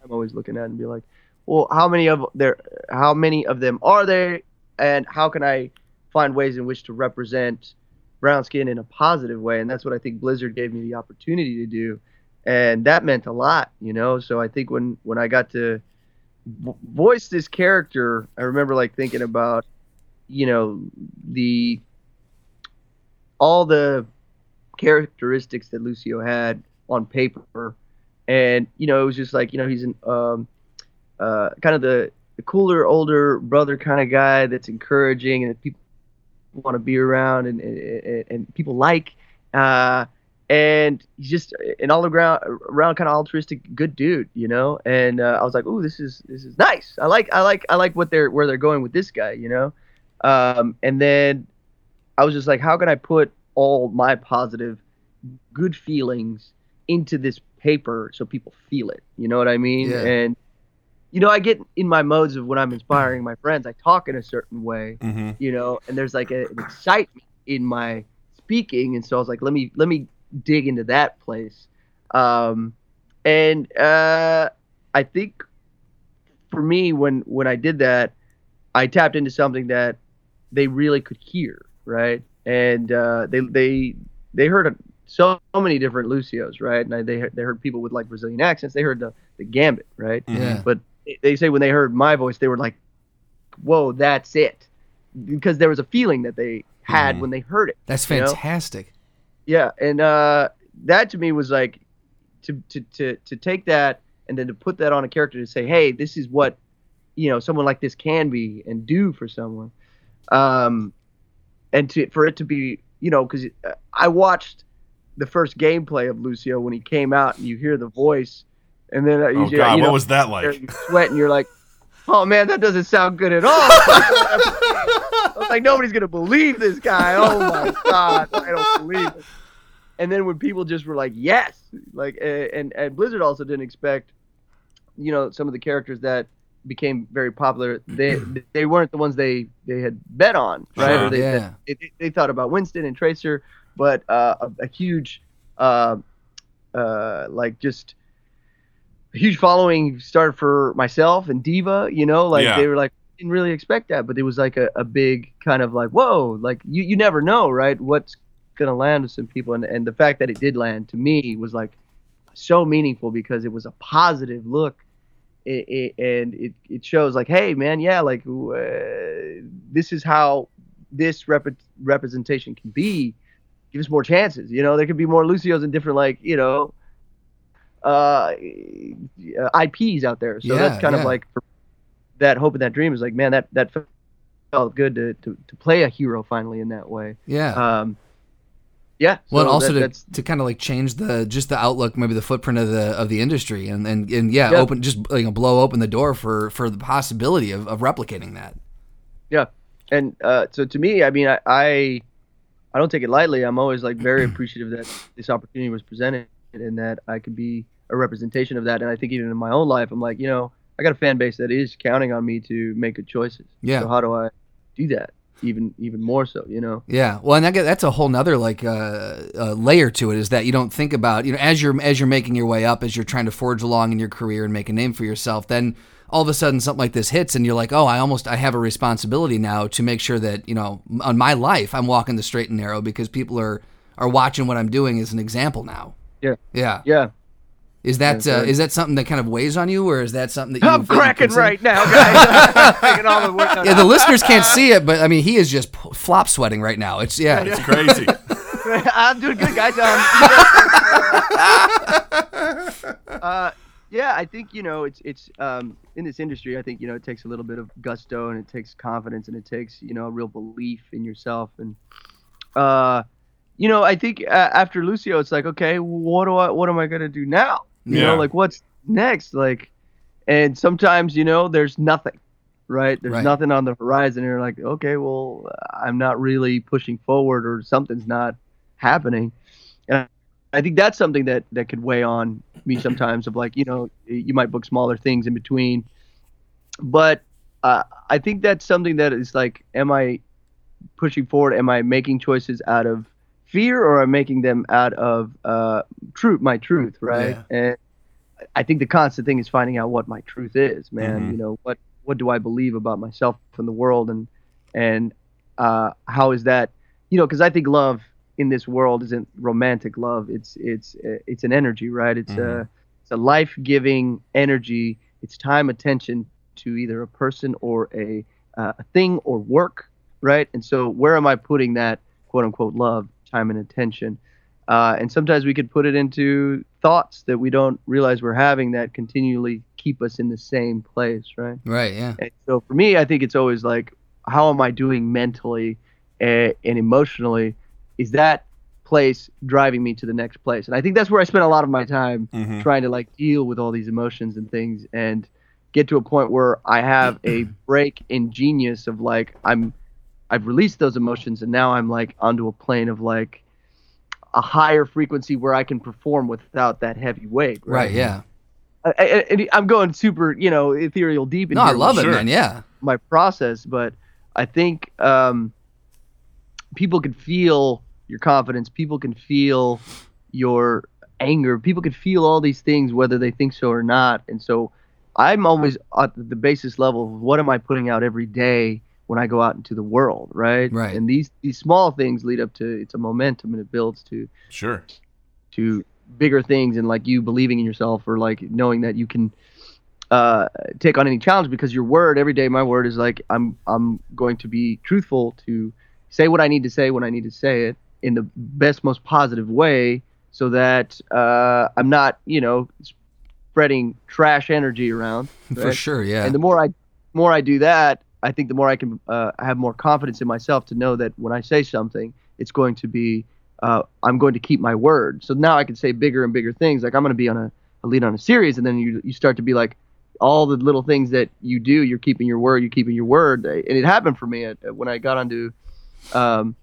I'm always looking at it and be like, well, how many of there, how many of them are there, and how can I find ways in which to represent brown skin in a positive way? And that's what I think Blizzard gave me the opportunity to do, and that meant a lot, you know. So I think when when I got to voice this character, I remember like thinking about, you know, the all the characteristics that Lucio had on paper, and you know it was just like you know he's an um, uh, kind of the, the cooler older brother kind of guy that's encouraging and that people want to be around and and, and people like. Uh, and he's just an all around around kind of altruistic good dude, you know. And uh, I was like, "Ooh, this is this is nice. I like I like I like what they're where they're going with this guy, you know." Um, and then I was just like, "How can I put all my positive, good feelings into this paper so people feel it?" You know what I mean? Yeah. And you know, I get in my modes of when I'm inspiring my friends, I talk in a certain way, hmm you know, and there's like a, an excitement in my speaking, and so I was like, let me let me dig into that place, um, and uh, I think for me when when I did that, I tapped into something that they really could hear, right, and uh, they they they heard so many different Lucios, right, and they heard- they heard people with like Brazilian accents, they heard the the gambit, right, Yeah. but they say when they heard my voice, they were like, "Whoa, that's it," because there was a feeling that they had Mhm. when they heard it. That's You know? fantastic. Yeah, and uh, that to me was like to, to to to take that and then to put that on a character to say, "Hey, this is what you know someone like this can be and do for someone," um, and to for it to be you know because I watched the first gameplay of Lucio when he came out and you hear the voice, and then uh, you, Oh God, you know, what was that like? you sweat and you're like, oh man, that doesn't sound good at all. I was like, nobody's gonna believe this guy. Oh my god, I don't believe it. And then when people just were like, yes, like, uh, and and Blizzard also didn't expect, you know, some of the characters that became very popular. They they weren't the ones they they had bet on, right? Sure. They, Yeah. they, they thought about Winston and Tracer, but uh, a, a huge, uh, uh, like just a huge following started for myself and D.Va. You know, like Yeah. they were like didn't really expect that, but it was like a, a big kind of like whoa, like you you never know, right? What's gonna land with some people, and and the fact that it did land to me was like so meaningful because it was a positive look. It, it, and it, it shows like hey man yeah like uh, this is how this rep- representation can be give us more chances you know there could be more lucios and different like you know uh ips out there so Yeah, that's kind yeah. of like that hope and that dream is like man that that felt good to, to, to play a hero finally in that way Yeah. um yeah Well, and also that- to, to kind of like change the just the outlook, maybe the footprint of the of the industry, and and, and yeah, Yeah. open just you know blow open the door for for the possibility of, of replicating that. Yeah, and uh, so to me, I mean, I, I I don't take it lightly. I'm always like very appreciative that this opportunity was presented and that I could be a representation of that. And I think even in my own life, I'm like, you know, I got a fan base that is counting on me to make good choices. Yeah. So how do I do that? Even even more so, you know. Yeah, well, and that's a whole nother like uh, uh, layer to it is that you don't think about you know as you're as you're making your way up as you're trying to forge along in your career and make a name for yourself. Then all of a sudden something like this hits and you're like, oh, I almost I have a responsibility now to make sure that you know on my life I'm walking the straight and narrow because people are are watching what I'm doing as an example now. Yeah. Yeah. Yeah. Is that uh, is that something that kind of weighs on you, or is that something that you I'm feel you cracking consider- right now, guys. All the work. Yeah, the listeners can't see it, but I mean, he is just p- flop sweating right now. It's yeah, It's crazy. I'm doing good, guys. Um, uh, yeah, I think you know it's it's um, in this industry. I think you know it takes a little bit of gusto and it takes confidence and it takes you know a real belief in yourself and uh, you know I think uh, after Lucio, it's like okay, what do I what am I gonna do now? You Yeah. know, like what's next? Like, and sometimes you know there's nothing. Right, there's Right. nothing on the horizon. And you're like, okay, well, I'm not really pushing forward, or something's not happening. And I think that's something that that could weigh on me sometimes. Of like, you know, you might book smaller things in between, but uh, I think that's something that is like, am I pushing forward? Am I making choices out of fear, or I'm making them out of uh, truth, my truth, right? And I think the constant thing is finding out what my truth is, man. Mhm. You know, what what do I believe about myself and the world, and and uh, how is that? You know, because I think love in this world isn't romantic love. It's it's it's an energy, right? It's a it's a life giving energy. It's time, attention to either a person or a uh, a thing or work, right? And so, where am I putting that quote unquote love, time, and attention? Uh, and sometimes we could put it into thoughts that we don't realize we're having that continually keep us in the same place, right? right, yeah, And so for me, I think it's always like, how am I doing mentally and, and emotionally? Is that place driving me to the next place? And I think that's where I spend a lot of my time Mhm. trying to like deal with all these emotions and things and get to a point where I have a break in genius of like I'm I've released those emotions and now I'm like onto a plane of like a higher frequency where I can perform without that heavy weight. right, yeah. I, I, I'm going super, you know, ethereal deep in No, I love it, man. Yeah, my process, but I think um, people can feel your confidence. People can feel your anger. People can feel all these things, whether they think so or not. And so I'm always at the basis level of what am I putting out every day when I go out into the world, right? Right. And these these small things lead up to it's a momentum and it builds to Sure. to bigger things and like you believing in yourself or like knowing that you can uh, take on any challenge because your word every day my word is like i'm i'm going to be truthful to say what i need to say when i need to say it in the best most positive way so that uh, i'm not you know spreading trash energy around for sure. Yeah, and the more i more i do that i think the more i can uh, have more confidence in myself to know that when i say something it's going to be uh, i'm going to keep my word. So now i can say bigger and bigger things. Like i'm going to be on a, a lead on a series and then you you start to be like all the little things that you do you're keeping your word you're keeping your word. And it happened for me at, when i got onto um,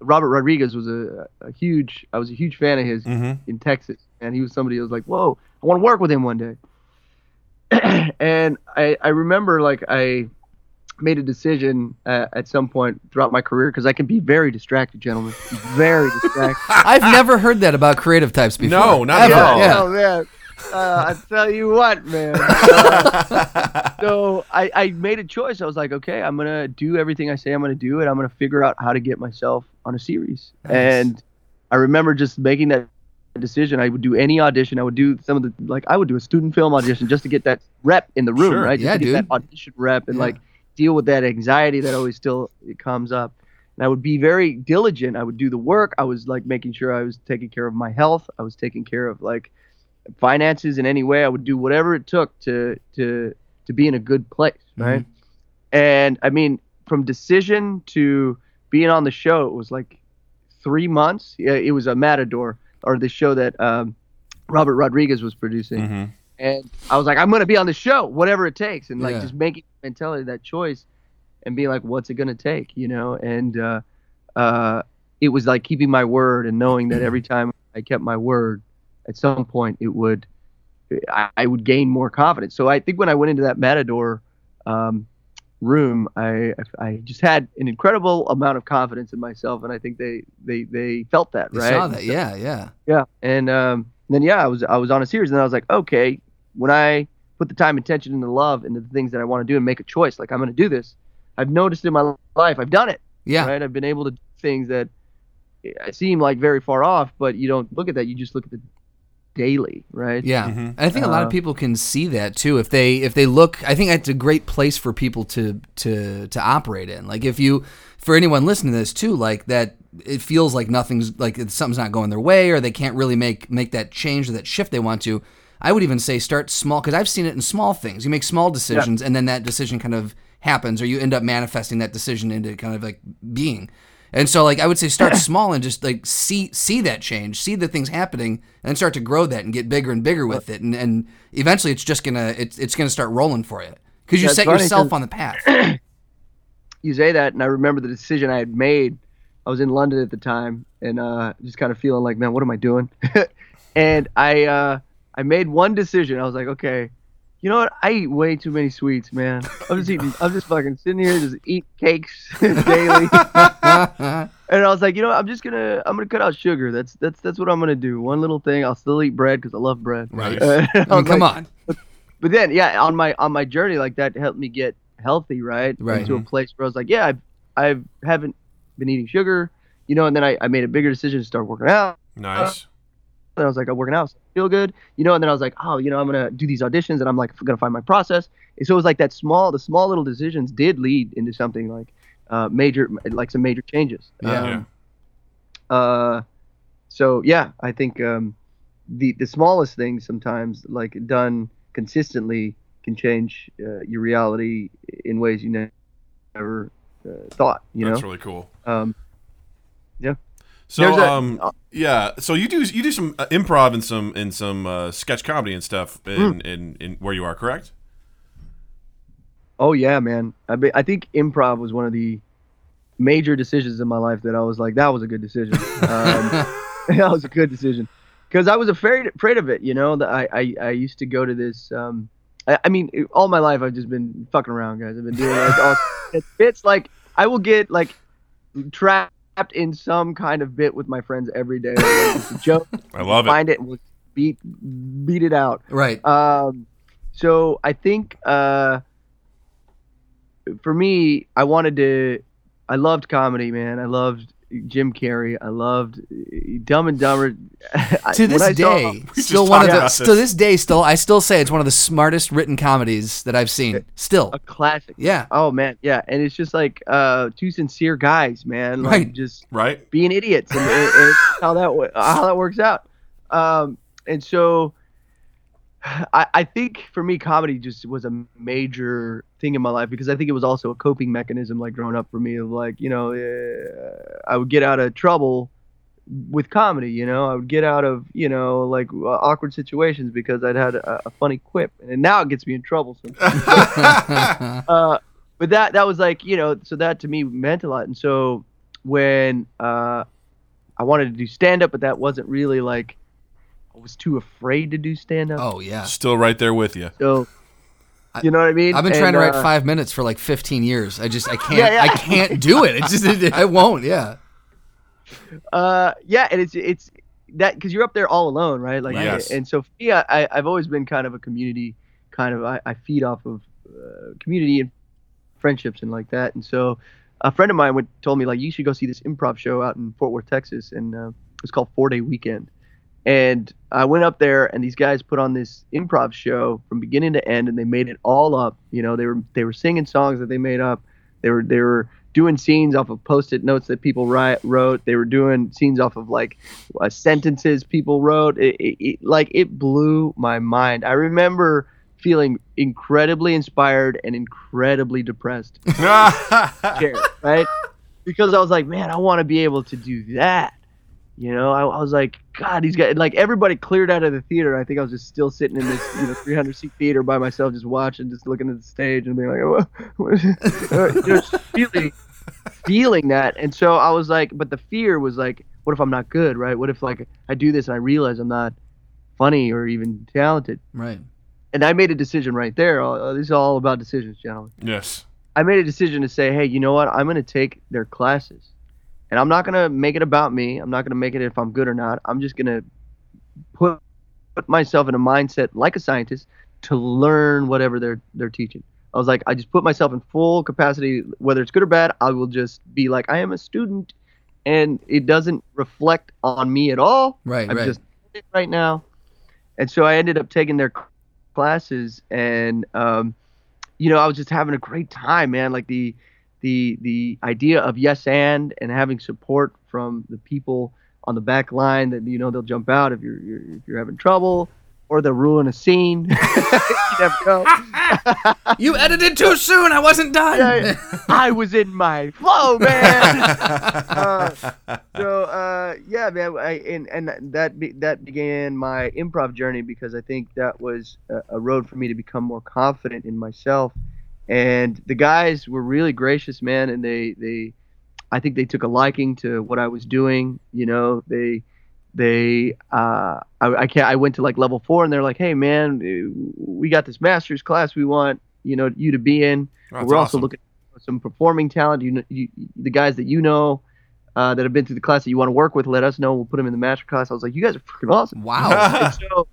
robert rodriguez was a, a huge i was a huge fan of his hmm in Texas, and he was somebody who was like, "Whoa, I want to work with him one day." and I, I remember like I made a decision uh, at some point throughout my career because I can be very distracted, gentlemen, very distracted. I've never heard that about creative types before. No, not Ever, at all. Yeah. Oh man, uh, I tell you what, man. Uh, so I, I made a choice. I was like, okay, I'm gonna do everything I say I'm gonna do, and I'm gonna figure out how to get myself on a series. Nice. And I remember just making that decision. I would do any audition. I would do some of the like I would do a student film audition just to get that rep in the room, Sure. right? Just Yeah, to get dude. that audition rep and Yeah. like deal with that anxiety that always still it comes up. And I would be very diligent. I would do the work. I was like making sure I was taking care of my health. I was taking care of like finances in any way. I would do whatever it took to to to be in a good place, right? And I mean, from decision to being on the show, it was like three months. Yeah, it was a Matador or the show that um, Robert Rodriguez was producing, hmm and I was like, I'm gonna be on the show, whatever it takes, and like Yeah. just making mentality that choice, and being like, what's it gonna take, you know? And uh, uh, it was like keeping my word and knowing that every time I kept my word, at some point it would I, I would gain more confidence. So I think when I went into that Matador um, room, I I just had an incredible amount of confidence in myself, and I think they they they felt that They right. saw that. Yeah, yeah. Yeah, and um, then yeah, I was I was on a series, and I was like, okay, when I put the time, attention, and the love into the things that I want to do and make a choice, like I'm going to do this. I've noticed in my life, I've done it. Yeah. Right. I've been able to do things that eh, seem like very far off, but you don't look at that. You just look at the daily, right? Yeah, Mhm. I think a lot of Uh, people can see that too if they if they look. I think that's a great place for people to to to operate in. Like if you, for anyone listening to this too, like that, it feels like nothing's like something's not going their way, or they can't really make make that change or that shift they want to. I would even say start small because I've seen it in small things. You make small decisions, and then that decision kind of happens, or you end up manifesting that decision into kind of like being. And so, like, I would say, start small and just like see see that change, see the things happening, and start to grow that and get bigger and bigger with it, and and eventually, it's just gonna it's it's gonna start rolling for you because you That's set yourself on the path. you say that, and I remember the decision I had made. I was in London at the time, and uh, just kind of feeling like, man, what am I doing? and I uh, I made one decision. I was like, okay, you know what? I eat way too many sweets, man. I'm just eating. I'm just fucking sitting here, just eat cakes daily. and I was like, you know, what? I'm just gonna I'm gonna cut out sugar. That's that's that's what I'm gonna do. One little thing. I'll still eat bread because I love bread. Right. Uh, I I mean, was come like- on. but then yeah on my on my journey like that helped me get healthy right Right. to a place where i was like yeah i've i haven't been eating sugar you know and then I, I made a bigger decision to start working out Nice. And i was like i'm working out so I feel good you know and then i was like oh you know i'm gonna do these auditions and i'm like gonna find my process. And so it was like that small the small little decisions did lead into something like uh major like some major changes. Yeah. Um, uh so yeah i think um the the smallest things sometimes like done consistently can change uh, your reality in ways you never uh, thought you That's know? really cool. um So, a- um, yeah. So you do you do some uh, improv and some and some uh, sketch comedy and stuff in, Hmm. in, in where you are, correct? oh yeah man i be, i think improv was one of the major decisions in my life that i was like that was a good decision um that was a good decision because I was afraid afraid of it. You know, that I, I I used to go to this. Um, I, I mean, all my life I've just been fucking around, guys. I've been doing like all it's, it's like I will get like trapped in some kind of bit with my friends every day. Like, it's a joke. I love it. Find it and we'll beat beat it out. right. Um, so I think uh, for me, I wanted to. I loved comedy, man. I loved Jim Carrey. I loved Dumb and Dumber. To this I saw- day, We still one of the about to this. this day, still I still say it's one of the smartest written comedies that I've seen. Still, a classic. yeah, Oh man, yeah, and it's just like uh, two sincere guys, man. Like Right. just Right. being idiots, and, and, and how that how that works out. Um, and so, I, I think for me, comedy just was a major thing in my life because I think it was also a coping mechanism, like growing up for me. Of like, you know, uh, I would get out of trouble with comedy. You know, I would get out of you know like uh, awkward situations because I'd had a, a funny quip, and now it gets me in trouble. Sometimes uh, but that that was like you know so that to me meant a lot and so when uh, i wanted to do stand up but that wasn't really like i was too afraid to do stand up oh yeah. Still right there with you. so you know what i mean I've been And, trying to write uh, five minutes for like 15 years. I just I can't Yeah, yeah. I can't do it. It's just it, I won't. Yeah. uh yeah and it's it's that because you're up there all alone right like Yes. and so for me I, I i've always been kind of a community kind of i, I feed off of uh, community and friendships and like that and so a friend of mine would told me like you should go see this improv show out in fort worth texas and uh, it's called four day weekend and i went up there and these guys put on this improv show from beginning to end and they made it all up you know they were they were singing songs that they made up they were they were doing scenes off of post-it notes that people write, wrote. They were doing scenes off of like uh, sentences people wrote. It, it, it, like it blew my mind. I remember feeling incredibly inspired and incredibly depressed, scared, right? Because I was like, man, I want to be able to do that. You know, I, I was like, God, he's got like everybody cleared out of the theater. I think I was just still sitting in this, you know, 300 seat theater by myself, just watching, just looking at the stage and being like, what, what is it? Uh, just feeling, feeling that. And so I was like, but the fear was like, what if I'm not good, right? What if like I do this and I realize I'm not funny or even talented. Right. And I made a decision right there. Uh, this is all about decisions, gentlemen. Yes. I made a decision to say, hey, you know what? I'm going to take their classes. And I'm not going to make it about me. I'm not going to make it if I'm good or not. I'm just going to put, put myself in a mindset like a scientist to learn whatever they're they're teaching. I was like, I just put myself in full capacity, whether it's good or bad. I will just be like, I am a student, and it doesn't reflect on me at all. Right, I'm right. just right now, and so I ended up taking their classes, and um, you know, I was just having a great time, man. Like the the the idea of yes and and having support from the people on the back line that you know they'll jump out if you're, you're if you're having trouble or they'll ruin a scene. you never know. You edited too soon. I wasn't done. Yeah, I was in my flow, man. uh, so uh, yeah, man, I, and and that be, that began my improv journey because I think that was a, a road for me to become more confident in myself. And the guys were really gracious, man, and they they, I think they took a liking to what I was doing. You know, they they uh, I, I can't I went to like level four and they're like, hey man, we got this master's class we want you know you to be in. Oh, We're also awesome. looking for some performing talent. You, know, you the guys that you know uh, that have been through the class that you want to work with, let us know. We'll put them in the master class. I was like, you guys are freaking awesome. Wow. so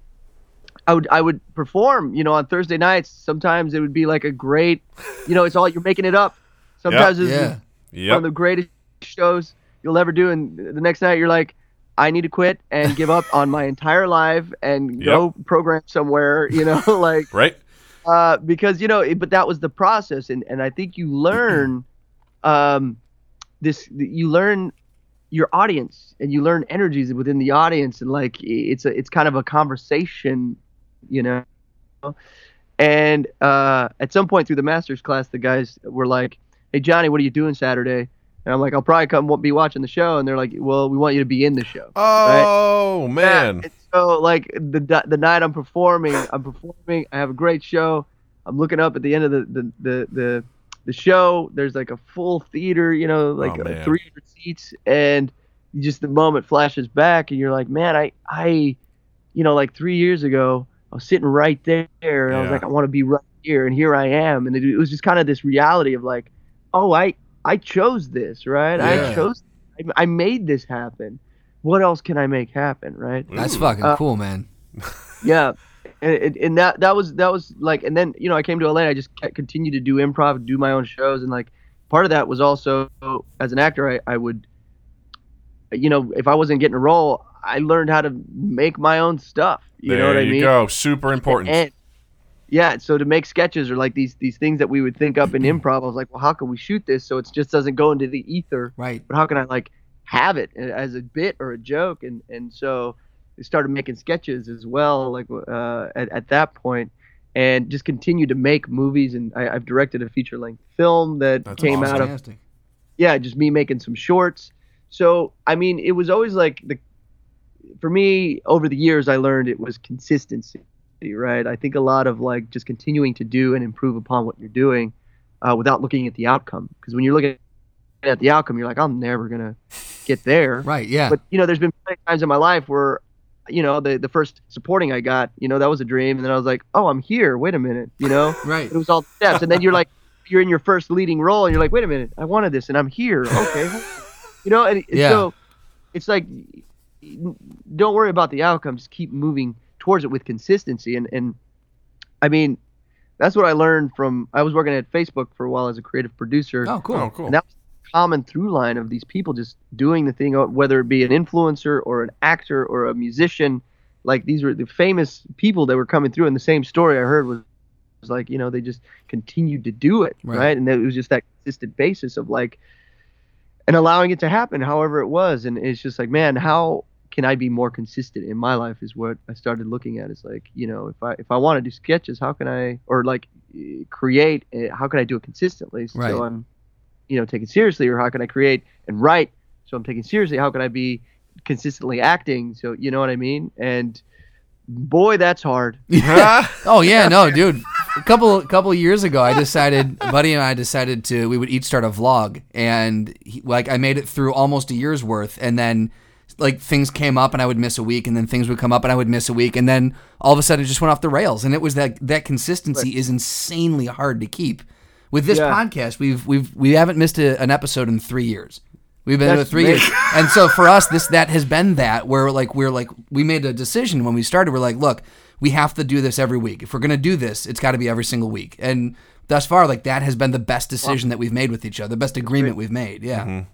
I would I would perform, you know, on Thursday nights. Sometimes it would be like a great, you know, it's all you're making it up. Sometimes it's yeah. one Yep. of the greatest shows you'll ever do, and the next night you're like, I need to quit and give up on my entire life and go program somewhere, you know, like Right. uh, because you know, it, but that was the process, and and I think you learn, um, this you learn your audience and you learn energies within the audience, and like it's a it's kind of a conversation, you know. And uh, at some point through the master's class, the guys were like, "Hey Johnny, what are you doing Saturday?" And I'm like, "I'll probably come be watching the show." And they're like, "Well, we want you to be in the show." Oh man. And so like the the night I'm performing, I'm performing. I have a great show. I'm looking up at the end of the the the the, the show. There's like a full theater, you know, like Oh, uh, 300 seats, and just the moment flashes back, and you're like, man, I I, you know, like three years ago, I was sitting right there, and I was like, I want to be right here, and here I am, and it, it was just kind of this reality of like, oh, I I chose this, right? Yeah. I chose, I, I made this happen. What else can I make happen, right? That's Ooh. fucking Uh, cool, man. yeah and, and- that that was that was like and then you know i came to atlanta i just continued to do improv do my own shows and like part of that was also as an actor i, I would you know if i wasn't getting a role i learned how to make my own stuff you there know what i you mean go. Super important. and yeah so to make sketches or like these these things that we would think up in improv i was like well how can we shoot this so it just doesn't go into the ether Right. but how can I like have it as a bit or a joke? And and so I started making sketches as well, like uh, at at that point, and just continued to make movies. And I, I've directed a feature length film that That's came awesome. out of yeah, just me making some shorts. So I mean, it was always like the for me over the years I learned it was consistency, right? I think a lot of like just continuing to do and improve upon what you're doing uh, without looking at the outcome. Because when you're looking at the outcome, you're like, I'm never gonna get there. Right. Yeah. But you know, there's been times in my life where, you know, the the first supporting I got, you know, that was a dream, and then I was like, oh, I'm here. Wait a minute, you know. right. it was all steps, and then you're like, you're in your first leading role, and you're like, wait a minute, I wanted this, and I'm here. Okay, you know, and Yeah. so it's like, don't worry about the outcome. Just keep moving towards it with consistency, and and I mean, that's what I learned from. I was working at Facebook for a while as a creative producer. Oh, cool. Oh, cool. And that was the common through line of these people just doing the thing, whether it be an influencer or an actor or a musician. Like these were the famous people that were coming through, and the same story I heard was, was like, you know, they just continued to do it, Right. right? And it was just that consistent basis of like, and allowing it to happen, however it was. And it's just like, man, how can I be more consistent in my life? Is what I started looking at. Is like, you know, if I if I want to do sketches, how can I, or like eh, create, eh, how can I do it consistently? Right. So I'm you know taken seriously or how can i create and write so i'm taken seriously how can i be consistently acting so you know what i mean and boy that's hard Oh yeah, no, dude. A couple couple of years ago, I decided, Buddy and I decided to we would each start a vlog, and he, like I made it through almost a year's worth, and then like things came up and I would miss a week, and then things would come up and I would miss a week, and then all of a sudden it just went off the rails. And it was that that consistency is insanely hard to keep. With this Yeah. podcast, we've we've we haven't missed a, an episode in three years. We've been doing it That's three years, and so for us, this that has been that where like we're like we made a decision when we started. We're like, look, we have to do this every week. If we're gonna do this, it's got to be every single week. And thus far, like that has been the best decision that we've made with each other, the best agreement we've made. Yeah. Mm-hmm.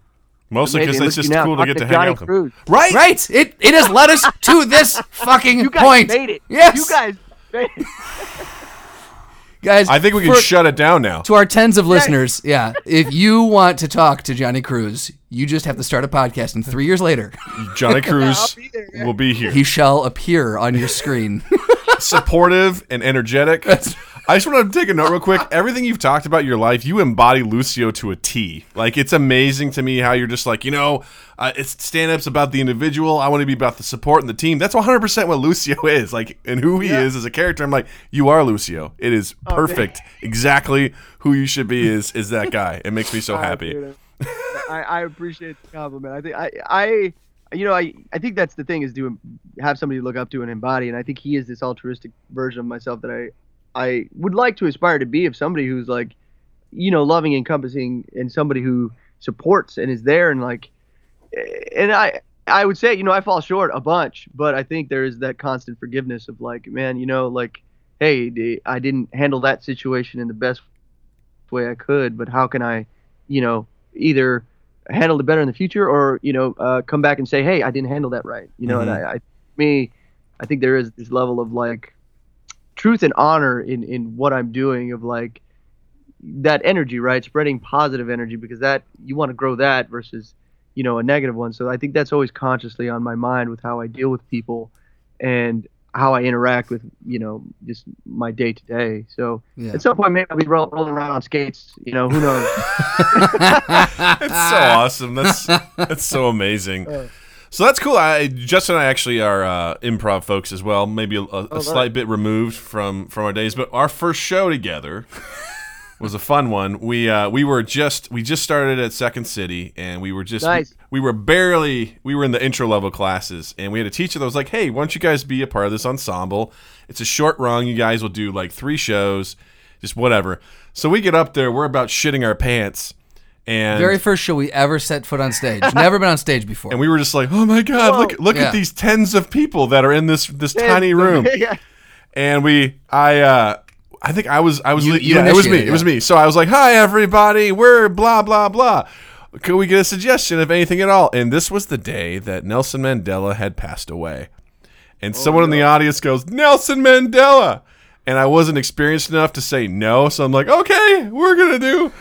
Mostly because it's just cool to get to hang Johnny out with them. Right? Right. It it has led us to this fucking You guys point. made it. Yes. You guys made it. guys. I think we can for- shut it down now. to our tens of listeners. Yeah. If you want to talk to Johnny Cruz, you just have to start a podcast, and three years later, Johnny Cruz be there, will be here. he shall appear on your screen. supportive and energetic. I just want to take a note real quick. Everything you've talked about your life, you embody Lucio to a T. Like it's amazing to me how you're just like, you know, uh, it's stand-ups about the individual. I want to be about the support and the team. That's 100% what Lucio is. Like and who he is as a character. I'm like, you are Lucio. It is perfect. exactly who you should be is is that guy. It makes me so Oh, happy. dude, I, I appreciate the compliment. I think I, I you know I, I think that's the thing is to have somebody to look up to and embody and I think he is this altruistic version of myself that I I would like to aspire to be of somebody who's like you know loving encompassing and somebody who supports and is there and like and I I would say you know I fall short a bunch but I think there is that constant forgiveness of like man you know like hey I didn't handle that situation in the best way I could but how can I you know either handle it better in the future or you know uh, come back and say hey i didn't handle that right you know and I, I me i think there is this level of like truth and honor in in what i'm doing of like that energy right spreading positive energy because that you want to grow that versus you know a negative one so i think that's always consciously on my mind with how i deal with people and how i interact with you know just my day to day so Yeah. at some point maybe i'll be roll, rolling around on skates you know who knows It's so awesome. That's that's so amazing. Uh, So that's cool. I Justin and I actually are uh, improv folks as well. Maybe a, a, a slight bit removed from from our days, but our first show together was a fun one. We uh, we were just we just started at Second City, and we were just Nice. we, were barely we were in the intro level classes, and we had a teacher that was like, "Hey, why don't you guys be a part of this ensemble? It's a short run. You guys will do like three shows, just whatever." So we get up there, we're about shitting our pants. And Very first show we ever set foot on stage. Never been on stage before. and we were just like, "Oh my god, Whoa. look look Yeah. at these tens of people that are in this this tiny room." yeah. And we I uh I think I was I was You- you yeah, it was me. initiated, It was yeah. me. So I was like, "Hi everybody. We're blah blah blah. Could we get a suggestion of anything at all?" And this was the day that Nelson Mandela had passed away. And someone in the audience goes, "Nelson Mandela." And I wasn't experienced enough to say no, so I'm like, "Okay, we're going to do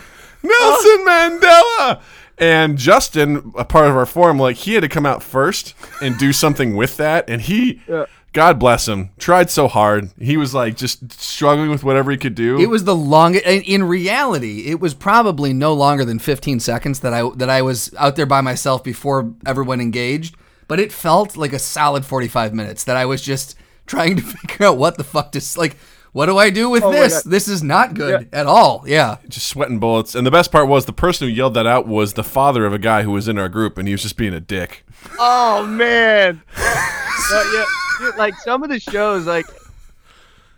Nelson Mandela." And Justin, a part of our forum, like he had to come out first and do something with that, and he, Yeah. God bless him, tried so hard. He was like just struggling with whatever he could do. It was the longest. In in reality, it was probably no longer than 15 seconds that I that I was out there by myself before everyone engaged. But it felt like a solid 45 minutes that I was just trying to figure out what the fuck to like. What do I do with Oh this? This is not good at all. Yeah. just sweating bullets. And the best part was the person who yelled that out was the father of a guy who was in our group, and he was just being a dick. Oh man. But yeah, dude, like some of the shows, like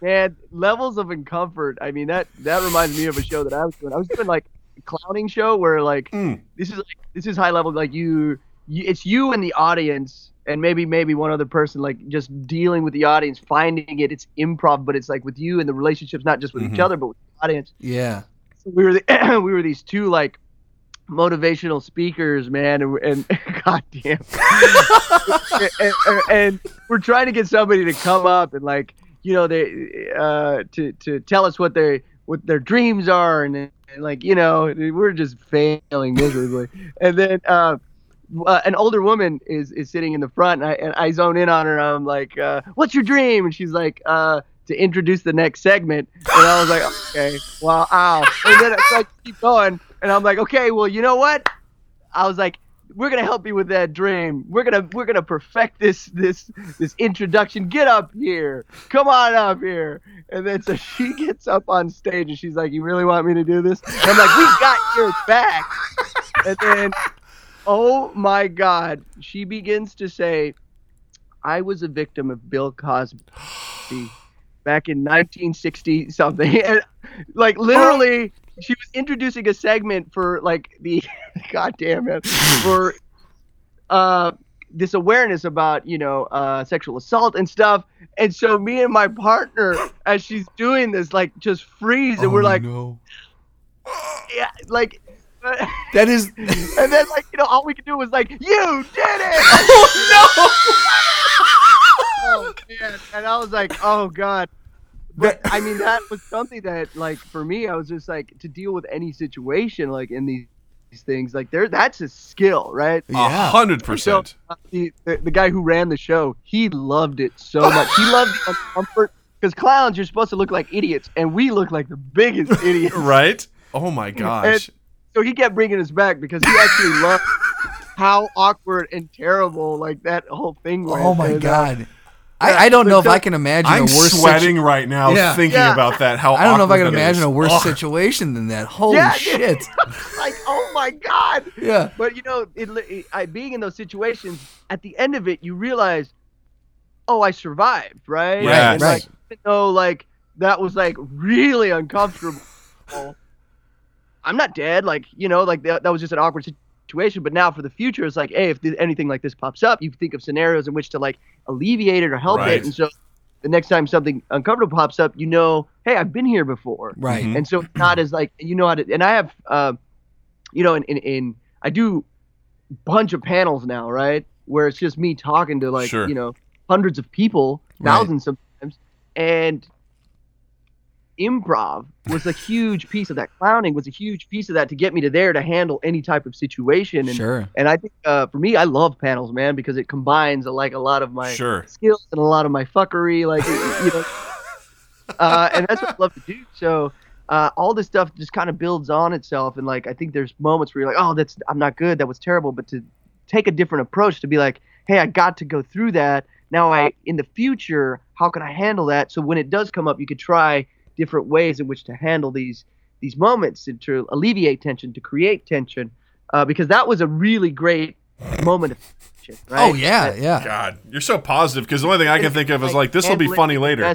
man, levels of uncomfort. I mean that that reminds me of a show that I was doing. I was doing like a clowning show where like Mm. this is like this is high level. Like you, you, it's you and the audience. And maybe maybe one other person like just dealing with the audience, finding it. It's improv, but it's like with you and the relationships, not just with each other, but with the audience. Yeah. So we were the, we were these two like motivational speakers, man, and, and goddamn, and, and, and we're trying to get somebody to come up and like you know they uh, to to tell us what their what their dreams are and, and like you know we're just failing miserably, and then. Uh, uh, an older woman is, is sitting in the front, and I, and I zone in on her. I'm like, uh, "What's your dream?" And she's like, uh, "To introduce the next segment." And I was like, "Okay, well, ow." And then I like keep going, and I'm like, "Okay, well, you know what?" I was like, "We're gonna help you with that dream. We're gonna we're gonna perfect this this this introduction. Get up here. Come on up here." And then so she gets up on stage, and she's like, "You really want me to do this?" And I'm like, "We got your back." And then oh my God. She begins to say, I was a victim of Bill Cosby back in 1960 something. And like literally, she was introducing a segment for like the, goddamn it, for uh, this awareness about, you know, uh, sexual assault and stuff. And so me and my partner, as she's doing this, like just freeze and we're like, no. yeah, like, That is. and then like you know all we could do was like you did it oh man and i was like oh god but i mean that was something that like for me i was just like to deal with any situation like in these, these things like there that's a skill right A Yeah. hundred percent. uh, the, the, the guy who ran the show he loved it so much he loved the comfort because clowns you're supposed to look like idiots and we look like the biggest idiots Right? Oh my gosh. So he kept bringing us back because he actually loved how awkward and terrible like that whole thing was. Oh my And, uh, god. I, I don't but know if I can imagine I'm a worse sweating situ- right now Yeah. thinking Yeah. about that. How I don't know if I can imagine is. a worse Ugh. situation than that. Holy Yeah, shit. like oh my god. Yeah. But you know, it, it, I, being in those situations, at the end of it, you realize, oh, I survived, right? Yes. And, like, even though like that was like really uncomfortable. I'm not dead. Like you know, like that, that was just an awkward situation. But now for the future, it's like, hey, if th- anything like this pops up, you think of scenarios in which to like alleviate it or help Right. it. And so the next time something uncomfortable pops up, you know, hey, I've been here before Right. Mhm. and so it's not as like you know how to and i have uh, you know in, in in i do bunch of panels now right where it's just me talking to like Sure. you know hundreds of people Right. thousands sometimes and improv was a huge piece of that clowning was a huge piece of that to get me to there to handle any type of situation and Sure. and I think uh, for me, I love panels, man, because it combines uh, like a lot of my Sure. skills and a lot of my fuckery, like you know, uh, and that's what I love to do. So uh, all this stuff just kind of builds on itself, and like I think there's moments where you're like, oh, that's I'm not good, that was terrible, but to take a different approach to be like, hey, I got to go through that. Now I in the future, how can I handle that? So when it does come up, you could try different ways in which to handle these these moments and to alleviate tension, to create tension, uh, because that was a really great moment of tension. Right? Oh yeah, yeah. God, you're so positive because the only thing I can think of is like this will be funny later.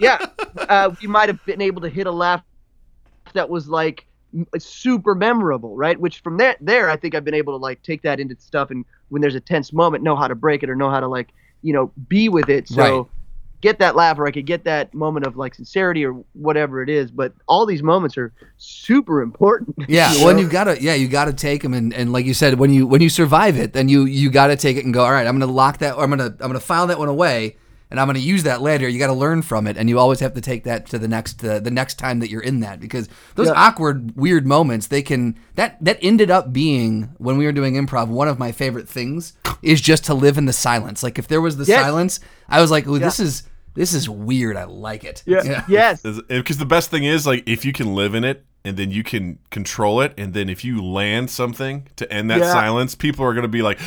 yeah, uh, we might have been able to hit a laugh that was like super memorable, right? Which from there, there, I think I've been able to like take that into stuff, and when there's a tense moment, know how to break it or know how to like, you know, be with it. So. Right. Get that laugh, or I could get that moment of like sincerity, or whatever it is. But all these moments are super important. Yeah, you when know? you gotta, yeah, you gotta take them, and, and like you said, when you when you survive it, then you you gotta take it and go. All right, I'm gonna lock that, or I'm gonna I'm gonna file that one away, and I'm gonna use that later. You gotta learn from it, and you always have to take that to the next uh, the next time that you're in that because those Yeah. awkward, weird moments they can that that ended up being when we were doing improv. One of my favorite things is just to live in the silence. Like if there was the Yes. silence, I was like, "Ooh, this is this is weird. I like it." yeah. yes, Because the best thing is like if you can live in it and then you can control it, and then if you land something to end that Yeah. silence, people are gonna be like,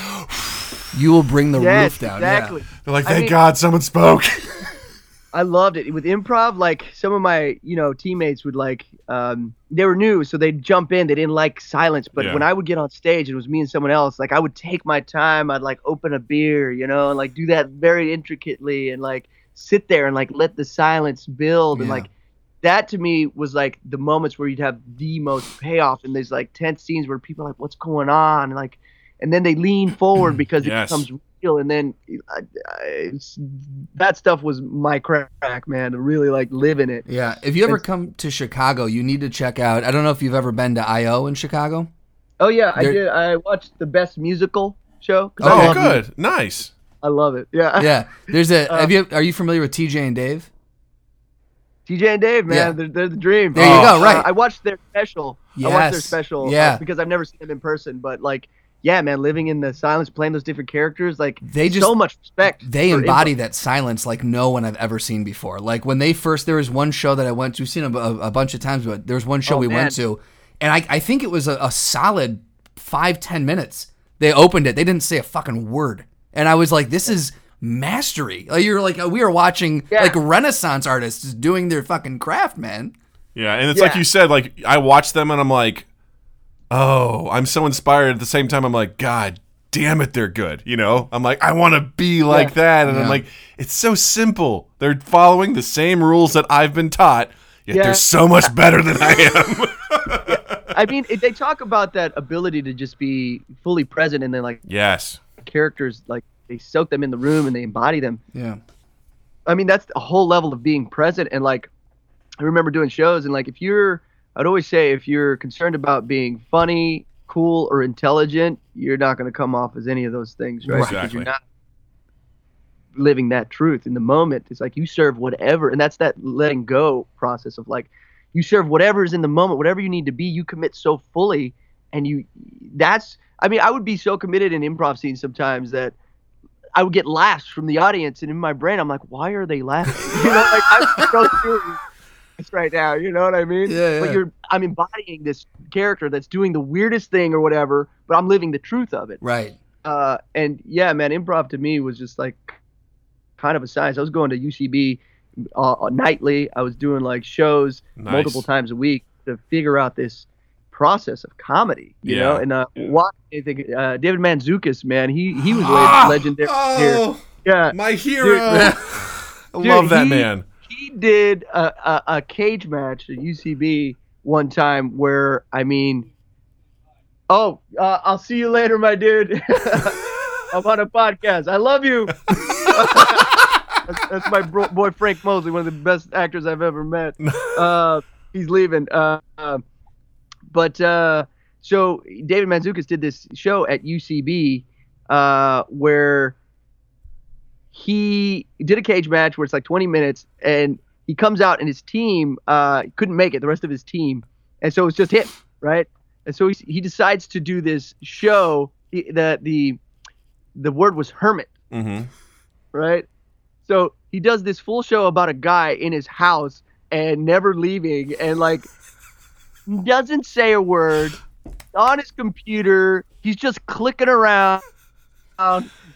You will bring the yes, roof down. yeah. exactly. they're like, I thank mean- God someone spoke. I loved it with improv. Like some of my, you know, teammates would like, um, they were new, so they'd jump in. They didn't like silence, but Yeah. when I would get on stage, it was me and someone else. Like I would take my time. I'd like open a beer, you know, and like do that very intricately, and like sit there and like let the silence build, and like that to me was like the moments where you'd have the most payoff. And these like tense scenes where people are like, "What's going on?" And like, and then they lean forward because Yes. it becomes real. And then uh, uh, it's, that stuff was my crack, man. To really like live in it. Yeah, if you ever It's- come to Chicago, you need to check out. I don't know if you've ever been to IO in Chicago. Oh yeah, I did. I watched the best musical show. Oh, Oh, love music. good, nice. I love it. Yeah. Yeah, there's a. Uh, have you? Are you familiar with TJ and Dave? TJ and Dave, man, Yeah. they're, they're the dream. There you Oh. go. Right. Uh, I watched their special. I watched their Yes. special. uh, Yeah. because I've never seen them in person, but like, yeah, man, living in the silence, playing those different characters, like, They just- so much respect. they embody improv. that silence like no one I've ever seen before. Like when they first, there was one show that I went to, we've seen a, a, a bunch of times, but there was one show Oh, we man. went to, and I, I think it was a, a solid five ten minutes. They opened it, they didn't say a fucking word, and I was like, this is mastery. Like you're like uh, we were watching Yeah. like Renaissance artists doing their fucking craft, man. Yeah, and it's like you said, like I watch them and I'm like, oh, I'm so inspired. At the same time, I'm like, God damn it, they're good. You know, I'm like, I want to be like Yeah. that, and Yeah. I'm like, it's so simple. They're following the same rules that I've been taught. Yet Yeah. they're so much better than I am. I mean, they talk about that ability to just be fully present, and then like yes. characters, like they soak them in the room and they embody them. Yeah. I mean, that's a whole level of being present. And like, I remember doing shows, and like, if you're, I'd always say, if you're concerned about being funny, cool, or intelligent, you're not going to come off as any of those things, right? Because Exactly. you're not living that truth in the moment. It's like you serve whatever, and that's that letting go process of like, you serve whatever is in the moment, whatever you need to be. You commit so fully, and you, that's. I mean, I would be so committed in improv scenes sometimes that I would get laughs from the audience, and in my brain, I'm like, why are they laughing? You know, like I'm so serious right now. You know what I mean? Yeah, But you're, I'm embodying this character that's doing the weirdest thing or whatever, but I'm living the truth of it. Right. Uh, and yeah, man, improv to me was just like kind of a science. I was going to UCB uh, nightly. I was doing like shows Nice. multiple times a week to figure out this process of comedy. You Yeah. know, and uh, watch, I think uh, David Manzukis, man, he he was Ah! legendary here. Oh, Yeah, my hero. Dude, I love that he- man. He did a, a, a cage match at UCB one time where I mean, oh, uh, I'll see you later, my dude. I'm on a podcast. I love you. that's, that's my bro- boy Frank Mosley, one of the best actors I've ever met. Uh, he's leaving. Uh, uh, but uh, so David Manzukis did this show at UCB uh, where he did a cage match where it's like 20 minutes and he comes out and his team uh, couldn't make it the rest of his team. And so it's just him right? And so he, he decides to do this show. He, the the the word was hermit. Hmm right? So he does this full show about a guy in his house and never leaving and like doesn't say a word. On his computer he's just clicking around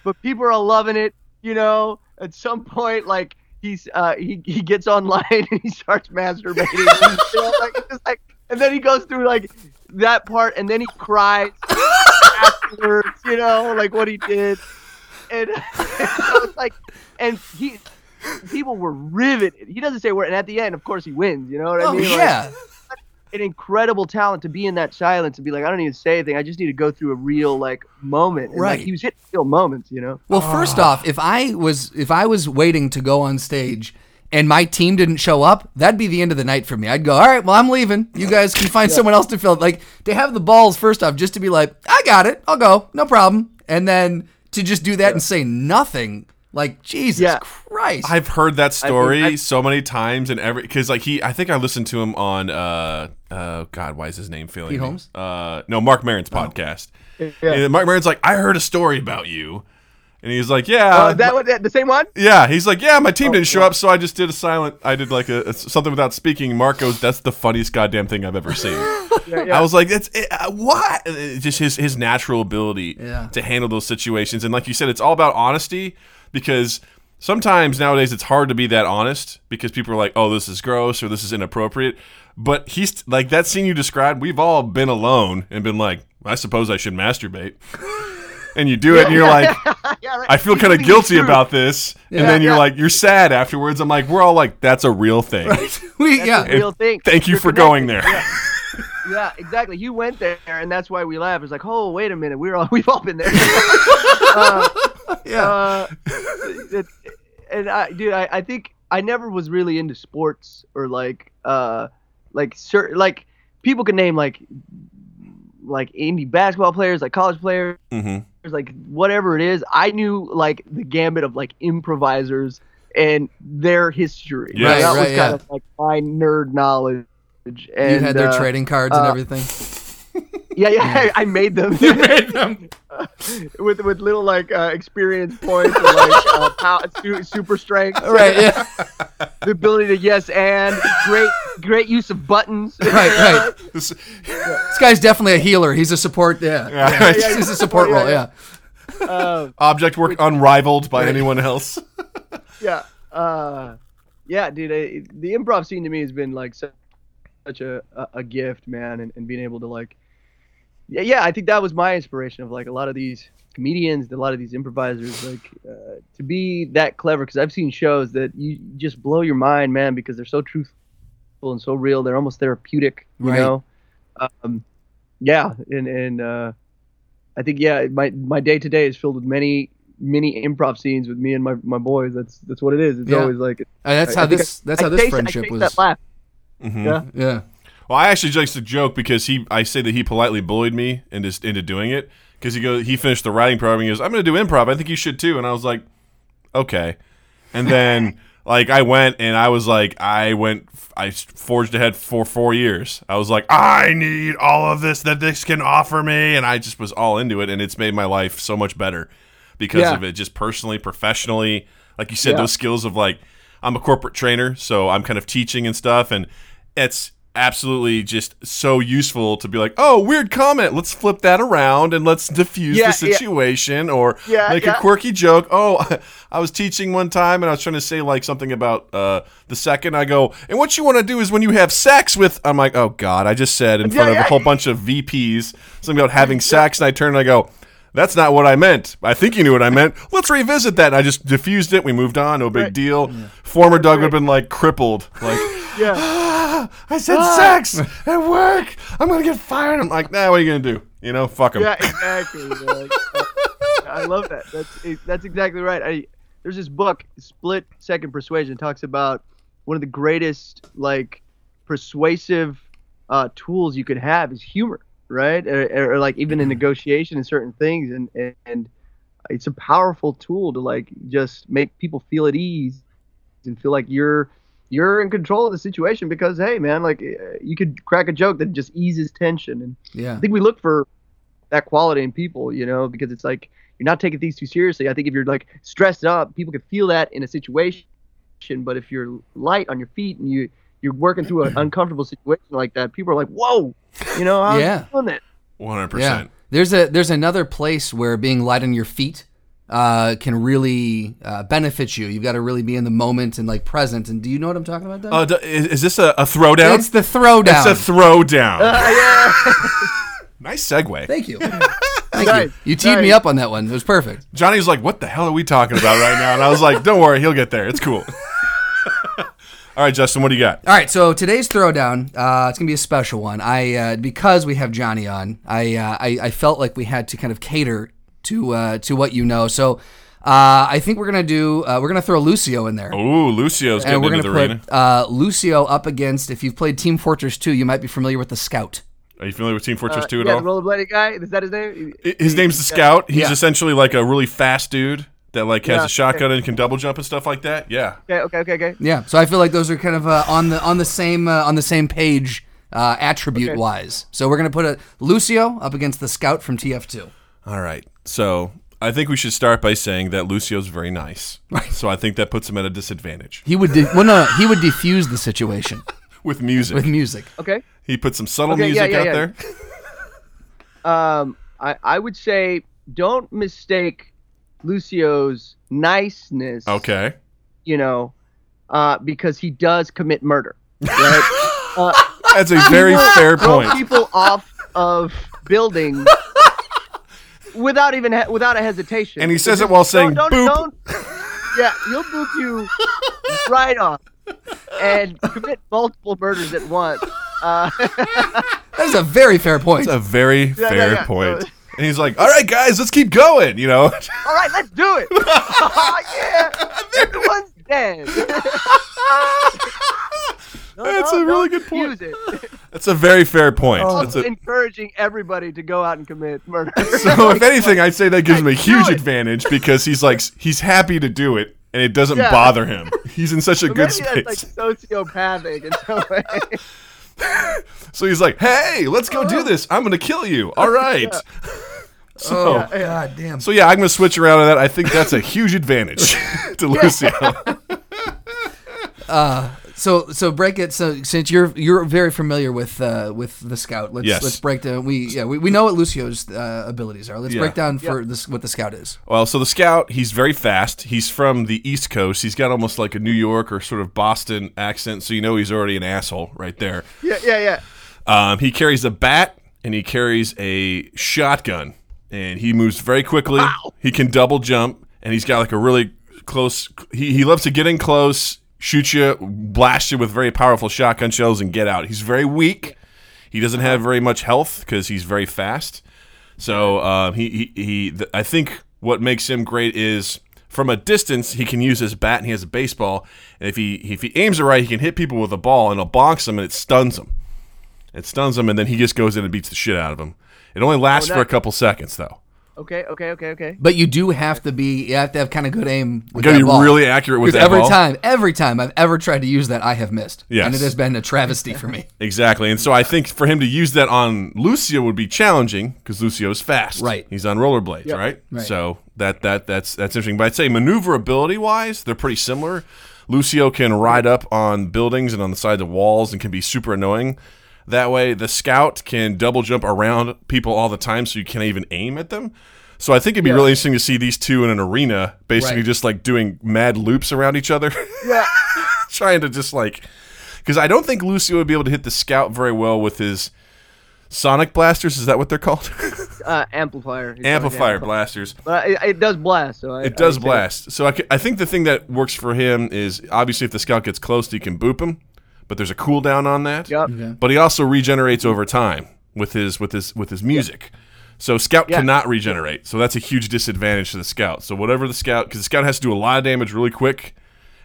but people are loving it you know at some point like he's uh he, he gets online and he starts masturbating. You know, like, just like and then he goes through like that part and then he cries afterwards you know like what he did. And so it's like and he people were riveted. He doesn't say where, and at the end of course he wins you know what i Oh mean? Like, yeah. An incredible talent to be in that silence and be like, I don't need to say anything. I just need to go through a real like moment. And, Right. Like, he was hitting real moments, you know. Well, first off, if I was if I was waiting to go on stage and my team didn't show up, that'd be the end of the night for me. I'd go, all right, well, I'm leaving. You guys can find someone else to fill. it." Like to have the balls first off, just to be like, I got it, I'll go, no problem, and then to just do that and say nothing, like Jesus Yeah. Christ. I've heard that story I- so many times, and every because like he, I think I listened to him on uh, uh, God, why is his name failing Pete me? Holmes? Uh, no, Marc Maron's podcast. Yeah. And Marc Maron's like, I heard a story about you, and he's like, Yeah, Uh, that one, the same one? yeah. He's like, Yeah, my team Oh, didn't show up, so I just did a silent. I did like a, a- something without speaking. Marc goes, That's the funniest goddamn thing I've ever seen. Yeah, yeah. I was like, it's it, uh, what? It's just his his natural ability Yeah. to handle those situations, and like you said, it's all about honesty because sometimes nowadays it's hard to be that honest because people are like, oh, this is gross or this is inappropriate. But he's like that scene you described. We've all been alone and been like, I suppose I should masturbate. And you do it, and you're like, yeah, right. I feel kind of guilty about this. Yeah. And then you're Yeah. like, you're sad afterwards. I'm like, we're all like, that's a real thing. we That's yeah. a real thing. Thank you You're for going connected. there. Yeah, exactly. You went there, and that's why we laugh. It's like, oh, wait a minute, we're all we've all been there. uh, Yeah. uh, it, and I, dude, I, I think I never was really into sports or like, uh, like certain like people can name like, like indie basketball players, like college players, mm-hmm. like whatever it is. I knew like the gambit of like improvisers and their history. Yeah. Right, that right, was yeah. kind of like my nerd knowledge. And, you had their uh, trading cards and uh, everything. Yeah, yeah, I made them. you made them. with with little like uh, experience points or like uh, pow- su- super strength, Right, yeah. the ability to yes and great great use of buttons. Right, right. This- This guy's definitely a healer. He's a support. Yeah, Yeah. he's a support role. yeah. Yeah, Uh, object work unrivaled by Right. anyone else. yeah, uh, yeah, dude. I, the improv scene to me has been like such, such a, a, a gift, man, and, and being able to like yeah, yeah, I think that was my inspiration of like a lot of these comedians, a lot of these improvisers, like uh, to be that clever. Because I've seen shows that you just blow your mind, man, because they're so truthful and so real. They're almost therapeutic, you Right. know. Um, yeah, and and uh, I think yeah, my my day to day is filled with many many improv scenes with me and my, my boys. That's that's what it is. It's Yeah. always like Uh, that's I- how I this. That's I how this friendship was. That laugh. Mhm. Yeah. Yeah. Well, I actually just a joke because he, I say that he politely bullied me into into doing it because he goes, he finished the writing program. And he goes, I'm going to do improv. I think you should too. And I was like, okay. And then like I went and I was like, I went, I forged ahead for four years. I was like, I need all of this that this can offer me, and I just was all into it, and it's made my life so much better because Yeah. of it, just personally, professionally. Like you said, Yeah. those skills of like, I'm a corporate trainer, so I'm kind of teaching and stuff, and it's absolutely just so useful to be like, oh, weird comment. Let's flip that around and let's diffuse Yeah, the yeah. situation or Yeah, make a quirky joke. Oh, I was teaching one time and I was trying to say like something about uh, the second. I go, and what you want to do is when you have sex with. I'm like, oh God, I just said in front of a whole bunch of VPs something about having sex, and I turn and I go. That's not what I meant. I think you knew what I meant. Let's revisit that. And I just diffused it. We moved on. No big Right. deal. Former Doug would have been like crippled. Like, Yeah. ah, I said sex at work. I'm gonna get fired. I'm like, nah, what are you gonna do? You know, fuck him. yeah, exactly. man. I love that. That's that's exactly right. I there's this book, Split Second Persuasion, talks about one of the greatest like persuasive uh, tools you could have is humor, right? Or, or like even in negotiation and certain things, and, and and it's a powerful tool to like just make people feel at ease and feel like you're you're in control of the situation because hey man like uh, you could crack a joke that just eases tension and Yeah. I think we look for that quality in people, you know, because it's like you're not taking things too seriously. I think if you're like stressed up, people can feel that in a situation, but if you're light on your feet and you you're working through an uncomfortable situation like that, people are like, "Whoa," you know, how's Yeah. doing it? One hundred percent. There's a there's another place where being light on your feet uh, can really uh, benefit you. You've got to really be in the moment and like present. And do you know what I'm talking about? Doug? Uh, d- is, is this a, a throwdown? it's the throwdown. It's a throwdown. Uh, yeah. nice segue. Thank you. Thank Nice, you. You teed me up on that one. It was perfect. Johnny's like, "What the hell are we talking about right now?" And I was like, "Don't worry, he'll get there. It's cool." All right, Justin, what do you got? All right, so today's throwdown, uh, it's gonna be a special one. I uh, because we have Johnny on, I, uh, I I felt like we had to kind of cater to uh, to what you know. So uh, I think we're gonna do uh, we're gonna throw Lucio in there. Ooh, Lucio's and getting we're into gonna the arena. put uh, Lucio up against. If you've played Team Fortress 2, you might be familiar with the Scout. Are you familiar with Team Fortress Uh, 2 at yeah, all? the rollerblading guy. Is that his name? His name's the Scout. He's Yeah. essentially like a really fast dude that like has Yeah, a shotgun and can double jump and stuff like that. Yeah. Okay, okay, okay, okay. Yeah, so I feel like those are kind of uh, on the on the same uh, on the same page uh, attribute wise. So we're gonna put a Lucio up against the Scout from TF2. All right. So I think we should start by saying that Lucio's very nice. Right. So I think that puts him at a disadvantage He would de- well no, no he would defuse the situation with music. with music. Okay. he put some subtle Okay, yeah, music yeah, out yeah. there. Um, I I would say don't mistake Lucio's niceness. Okay. you know, uh, because he does commit murder. Right? uh, That's a very fair point. people off of buildings without even he- without a hesitation. And he says it while saying don't, boop. don't, don't- yeah, he'll boop you right off and commit multiple murders at once. Uh, That is a very fair point. That's a very yeah, fair yeah. point. And he's like, "All right, guys, let's keep going." You know. all right, let's do it. oh, yeah, everyone's dead. No, That's no, a really good point. That's a very fair point. Oh, That's a, encouraging everybody to go out and commit murder. so if anything, I'd say that gives him a huge advantage because he's like he's happy to do it and it doesn't Yeah. bother him. He's in such a good Maybe that's like sociopathic in some way. So he's like, "Hey, let's go do oh. this. I'm gonna kill you." All right. So, oh god damn. so yeah, I'm gonna switch around on that. I think that's a huge advantage to Lucio. Uh, So so break it. So since you're you're very familiar with uh, with the scout, let's Yes. let's break down. We yeah we, we know what Lucio's uh, abilities are. Let's Yeah. break down for this what the scout is. Well, so the scout, he's very fast. He's from the East Coast. He's got almost like a New York or sort of Boston accent, so you know he's already an asshole right there. yeah, yeah, yeah. Um, he carries a bat and he carries a shotgun, and he moves very quickly. He can double jump, and he's got like a really close. He he loves to get in close, shoot you, blast you with very powerful shotgun shells, and get out. He's very weak. He doesn't have very much health because he's very fast. So uh, he he, he th- I think what makes him great is from a distance he can use his bat and he has a baseball. And if he if he aims it right, he can hit people with a ball and it'll bonks them and it stuns them. It stuns them and then he just goes in and beats the shit out of them. It only lasts Oh, for a couple seconds though. Okay, okay, okay, okay. But you do have to be. You have to have kind of good aim. With You gotta that be ball. really accurate with Because that every ball. time, every time I've ever tried to use that, I have missed. Yes. and it has been a travesty for me. Exactly. And so I think for him to use that on Lucio would be challenging because Lucio is fast. Right. He's on rollerblades, Yep. right? Right. So that that that's that's interesting. But I'd say maneuverability wise, they're pretty similar. Lucio can ride up on buildings and on the sides of walls and can be super annoying. That way, the scout can double jump around people all the time, so you can't even aim at them. So I think it'd be really interesting to see these two in an arena, basically Right. just like doing mad loops around each other. Yeah. trying to just like because I don't think Lucio would be able to hit the scout very well with his sonic blasters. Is that what they're called? Uh, amplifier. It's Amplifier blasters. But it, it does blast. So I, It does blast. So I, I think the thing that works for him is obviously if the scout gets close, he can boop him, but there's a cooldown on that. Yep. But he also regenerates over time with his with his with his music. So scout Yeah. cannot regenerate. So that's a huge disadvantage to the scout. So whatever the scout, because the scout has to do a lot of damage really quick,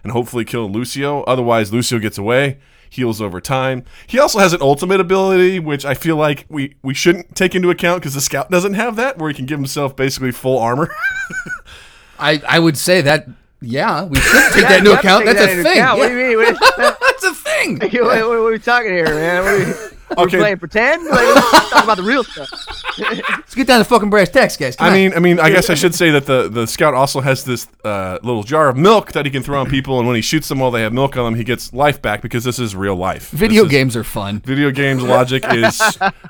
and hopefully kill Lucio. Otherwise, Lucio gets away, heals over time. He also has an ultimate ability, which I feel like we we shouldn't take into account because the scout doesn't have that, where he can give himself basically full armor. I I would say that. Yeah, we should take Yeah, that into you have to account. That's that a thing. What do you mean? What, That's a thing. what, what, what are we talking here, man? What are we, we're Okay. playing pretend? Like, let's talk about the real stuff. Let's get down to fucking brass tacks, guys. Come I on. mean, I mean, I guess I should say that the, the scout also has this uh, little jar of milk that he can throw on people, and when he shoots them while they have milk on them, he gets life back because this is real life. video This is- games are fun. video games logic is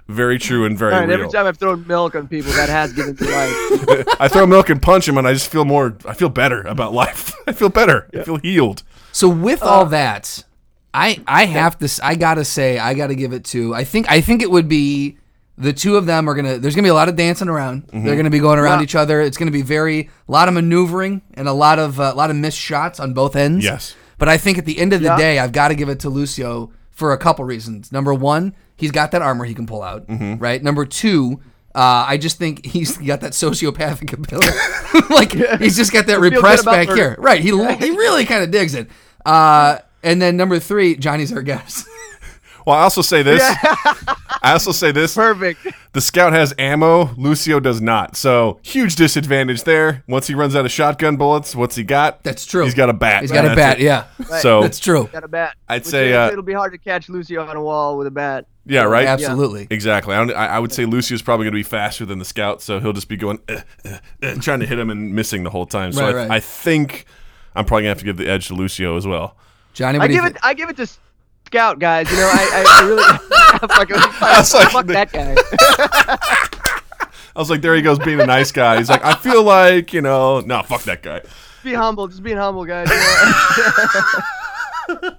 very true and very All right, real. every time I've thrown milk on people, that has given me life. I throw milk and punch him, and I just feel more. I feel better about life. I feel better. I feel healed. So with all that, I I have to I gotta say I gotta give it to I think I think it would be the two of them are gonna there's gonna be a lot of dancing around. Mm-hmm. They're gonna be going around Yeah. each other. It's gonna be very a lot of maneuvering and a lot of uh, a lot of missed shots on both ends. Yes. But I think at the end of the Yeah. day, I've got to give it to Lucio for a couple reasons. Number one, he's got that armor he can pull out. Mm-hmm. Right. Number two. Uh, I just think he's got that sociopathic ability. like he's just got that repressed back here. Right. He he really kind of digs it. Uh, and then number three, Johnny's our guest. Well, I also say this. I also say this. Perfect. The scout has ammo. Lucio does not. So huge disadvantage there. Once he runs out of shotgun bullets, what's he got? That's true. He's got a bat. He's got a bat. it. Yeah, So that's true. Got a bat. I'd Which say, uh, it'll be hard to catch Lucio on a wall with a bat. yeah, right. Absolutely. Exactly. I, don't, I, I would say Lucio's probably going to be faster than the scout, so he'll just be going, uh, uh, uh, trying to hit him and missing the whole time. So Right, I, right. I think I'm probably going to have to give the edge to Lucio as well. Johnny, what I do you give it. I give it to Scout guys. You know, I, I, I really fuck, was like- fuck that guy. I was like, there he goes being a nice guy. He's like, I feel like, you know, no, fuck that guy. Be humble. Just being humble, guys. You know?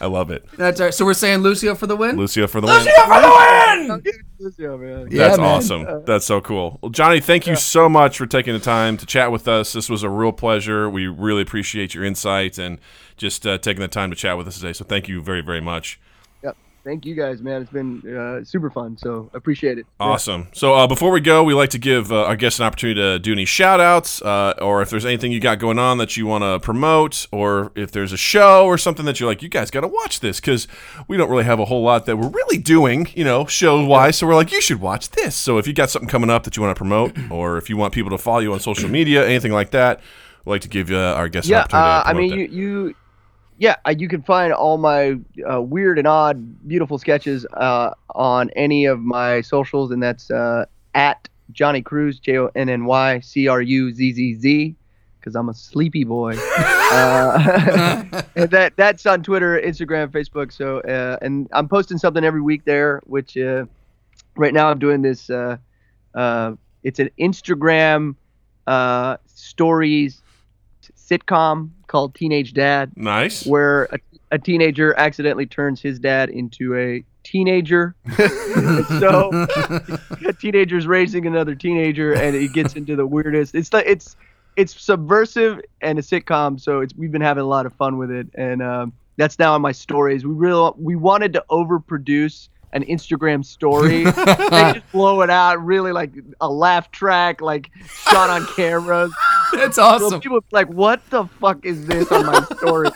I love it. That's all right. So we're saying Lucio for the win. Lucio for the win. I'll give it to Lucio, man. Yeah, That's man. awesome. That's so cool. Well, Johnny, thank you so much for taking the time to chat with us. This was a real pleasure. We really appreciate your insight and just uh, taking the time to chat with us today. So thank you very, very much. Yep. Thank you guys, man. It's been uh, super fun. So appreciate it. Awesome. So uh, before we go, we like to give uh, our guests an opportunity to do any shout outs uh, or if there's anything you got going on that you want to promote or if there's a show or something that you're like, you guys got to watch this because we don't really have a whole lot that we're really doing, you know, show wise. So we're like, you should watch this. So if you got something coming up that you want to promote or if you want people to follow you on social media, anything like that, we'd like to give uh, our guests an Yeah. opportunity Uh, to I mean, that. you, you, yeah, you can find all my uh, weird and odd, beautiful sketches uh, on any of my socials, and that's uh, at Johnny Cruz, J O N N Y C R U Z Z Z, because I'm a sleepy boy. uh, that that's on Twitter, Instagram, Facebook. So, uh, and I'm posting something every week there. Which uh, right now I'm doing this. Uh, uh, it's an Instagram uh, stories sitcom called Teenage Dad, nice. where a, a teenager accidentally turns his dad into a teenager. so a teenagers raising another teenager, and it gets into the weirdest. It's like it's it's subversive and a sitcom, so it's we've been having a lot of fun with it, and um, that's now in my stories. We really we wanted to overproduce an Instagram story they just blow it out, really like a laugh track, like shot on cameras. That's So awesome. people are like, "What the fuck is this on my story?"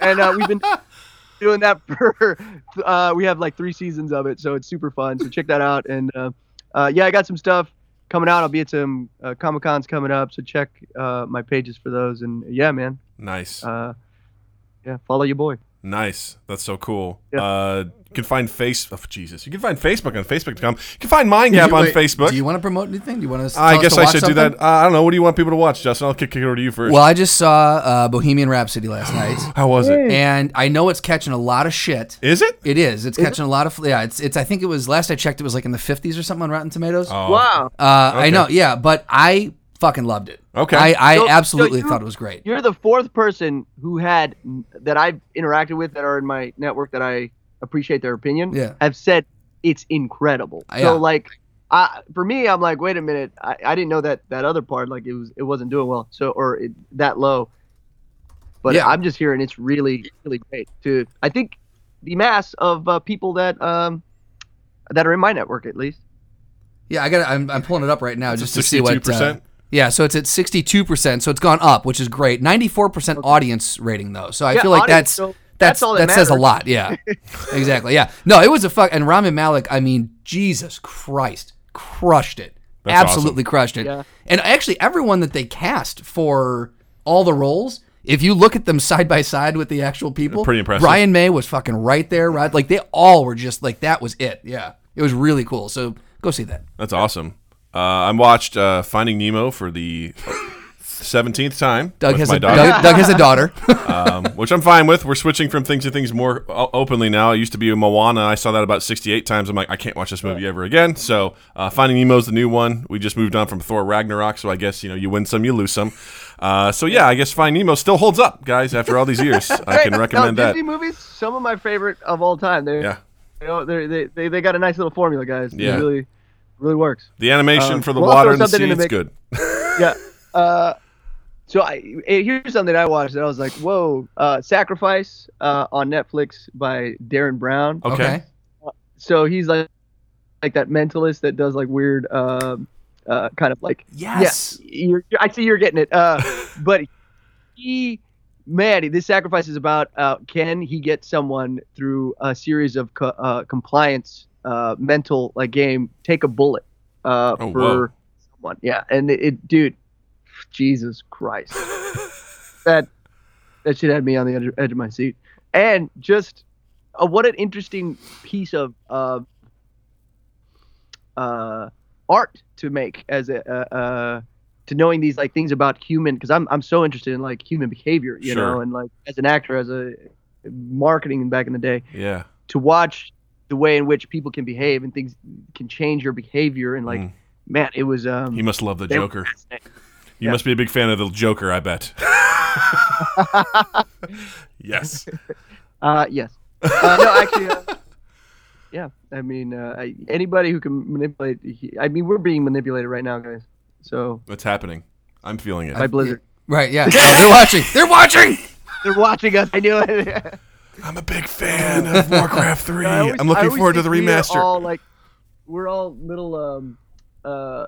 and uh, we've been doing that for. Uh, we have like three seasons of it, so it's super fun. So check that out. And uh, uh, yeah, I got some stuff coming out. I'll be at some uh, comic cons coming up, so check uh, my pages for those. And yeah, man, Nice. uh, yeah, follow your boy. Nice. That's so cool. Yeah. Uh, you can find face. Oh, Jesus. You can find Facebook on Facebook.com. You can find Mind Gap on Wait, Facebook. Do you want to promote anything? Do you want to? I guess I should do that. Uh, I don't know. What do you want people to watch, Justin? I'll kick it over to you first. Well, I just saw uh, Bohemian Rhapsody last night, How was it? and I know it's catching a lot of shit. Is it? It is. It's catching a lot of. Yeah, it's. It's. I think it was last I checked. It was like in the fifties or something on Rotten Tomatoes. Oh. Wow, Uh, I know. Yeah, but I fucking loved it. Okay. I, I So- so absolutely you- thought it was great. you're the fourth person who had that I've interacted with that are in my network that I appreciate their opinion. Yeah. have said it's incredible. Yeah. So like, I for me, I'm like, wait a minute, I, I didn't know that that other part like it was it wasn't doing well, so or it, that low. But Yeah. I'm just hearing it's really really great. To I think the mass of uh, people that um that are in my network at least. Yeah, I got. I'm, I'm pulling it up right now just to see what. Uh, 62%? Yeah, so it's at 62 percent. So it's gone up, which is great. 94 percent audience rating though. So I Yeah, feel like audience, that's so that's that's all that that says a lot. Yeah, exactly. Yeah, no, it was a fuck. And Rami Malek, I mean, Jesus Christ, crushed it. That's Absolutely crushed it. Yeah. And actually, everyone that they cast for all the roles. If you look at them side by side with the actual people, Pretty impressive. Brian May was fucking right there, right? Like they all were just like that was it. Yeah, it was really cool. So go see that. That's awesome. Uh, I watched uh, Finding Nemo for the seventeenth time Doug with has my a daughter, Doug, Doug has a daughter. um, which I'm fine with. We're switching from things to things more o- openly now. It used to be a Moana. I saw that about 68 times. I'm like, I can't watch this movie ever again. So uh, Finding Nemo's the new one. We just moved on from Thor Ragnarok, so I guess you know you win some, you lose some. Uh, so yeah, I guess Finding Nemo still holds up, guys. After all these years, I can recommend no, that. Disney movies, some of my favorite of all time. They're, Yeah. you know, they're, they they they got a nice little formula, guys. It Yeah. really really works. The animation Um, for the we'll water and the something sea, in the it's good. yeah. Uh, so I here's something I watched that I was like, whoa, uh, Sacrifice uh, on Netflix by Derren Brown. Okay. So he's like like that mentalist that does like weird, um, uh, kind of like Yes. yeah, you're, I see you're getting it. Uh, but he, man, this sacrifice is about uh, can he get someone through a series of co- uh, compliance uh, mental like game take a bullet uh, Oh, for whoa. someone? Yeah, and it, it dude, Jesus Christ, that that shit had me on the edge, edge of my seat, and just uh, what an interesting piece of uh, uh, art to make as a uh, uh, to knowing these like things about human because I'm I'm so interested in like human behavior, you Sure. know, and like as an actor, as a marketing back in the day, Yeah. to watch the way in which people can behave and things can change your behavior and like Mm. man, it was um. You must love the Joker. You Yeah. must be a big fan of the Joker, I bet. yes. Uh, yes. Uh, no, actually, uh, yeah. I mean, uh, I, anybody who can manipulate. I mean, we're being manipulated right now, guys. So What's happening? I'm feeling it. by Blizzard, Right. Yeah. They're watching. They're watching. they're watching us. I knew it. I'm a big fan of Warcraft 3. I always- I'm looking forward to the think we are remaster. All like, we're all little. Um, uh,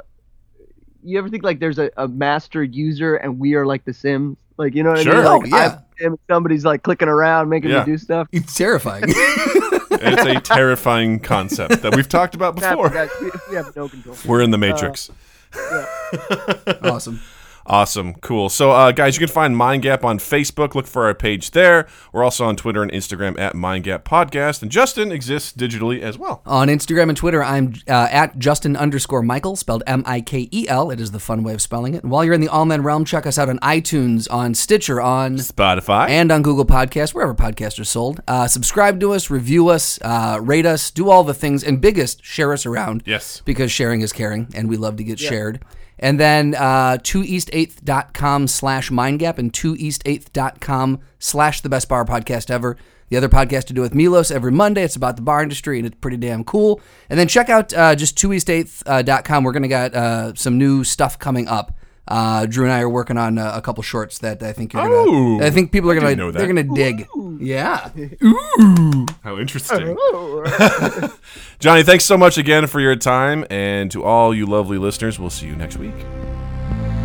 you ever think like there's a, a master user and we are like the Sims? Like you know what Sure. I mean? Oh, Like, yeah. I'm Sim, somebody's like clicking around, making Yeah. me do stuff. It's terrifying. it's a terrifying concept that we've talked about Crap, before. guys, we, we have no control. We're in the Matrix. awesome. Awesome. Cool. So, uh, guys, you can find Mind Gap on Facebook. Look for our page there. We're also on Twitter and Instagram at Mind Gap Podcast. And Justin exists digitally as well. On Instagram and Twitter, I'm uh, at Justin underscore Michael, spelled M I K E L. It is the fun way of spelling it. And while you're in the All Men realm, check us out on iTunes, on Stitcher, on Spotify. and on Google Podcasts, wherever podcasts are sold. Uh, subscribe to us, review us, uh, rate us, do all the things, and biggest, share us around. Yes. Because sharing is caring, and we love to get shared. And then uh, 2east8th.com slash mindgap and 2east8th.com slash the best bar podcast ever. The other podcast to do with Milos every Monday. It's about the bar industry and it's pretty damn cool. And then check out uh, just 2east8th.com. We're going to got uh, some new stuff coming up. Uh, Drew and I are working on uh, a couple shorts that I think you're gonna. Oh, I think people are gonna. didn't know They're gonna dig. Yeah. Ooh. How interesting. Johnny, thanks so much again for your time. And to all you lovely listeners, we'll see you next week.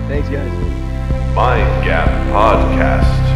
Thanks, guys. Mind Gap Podcast.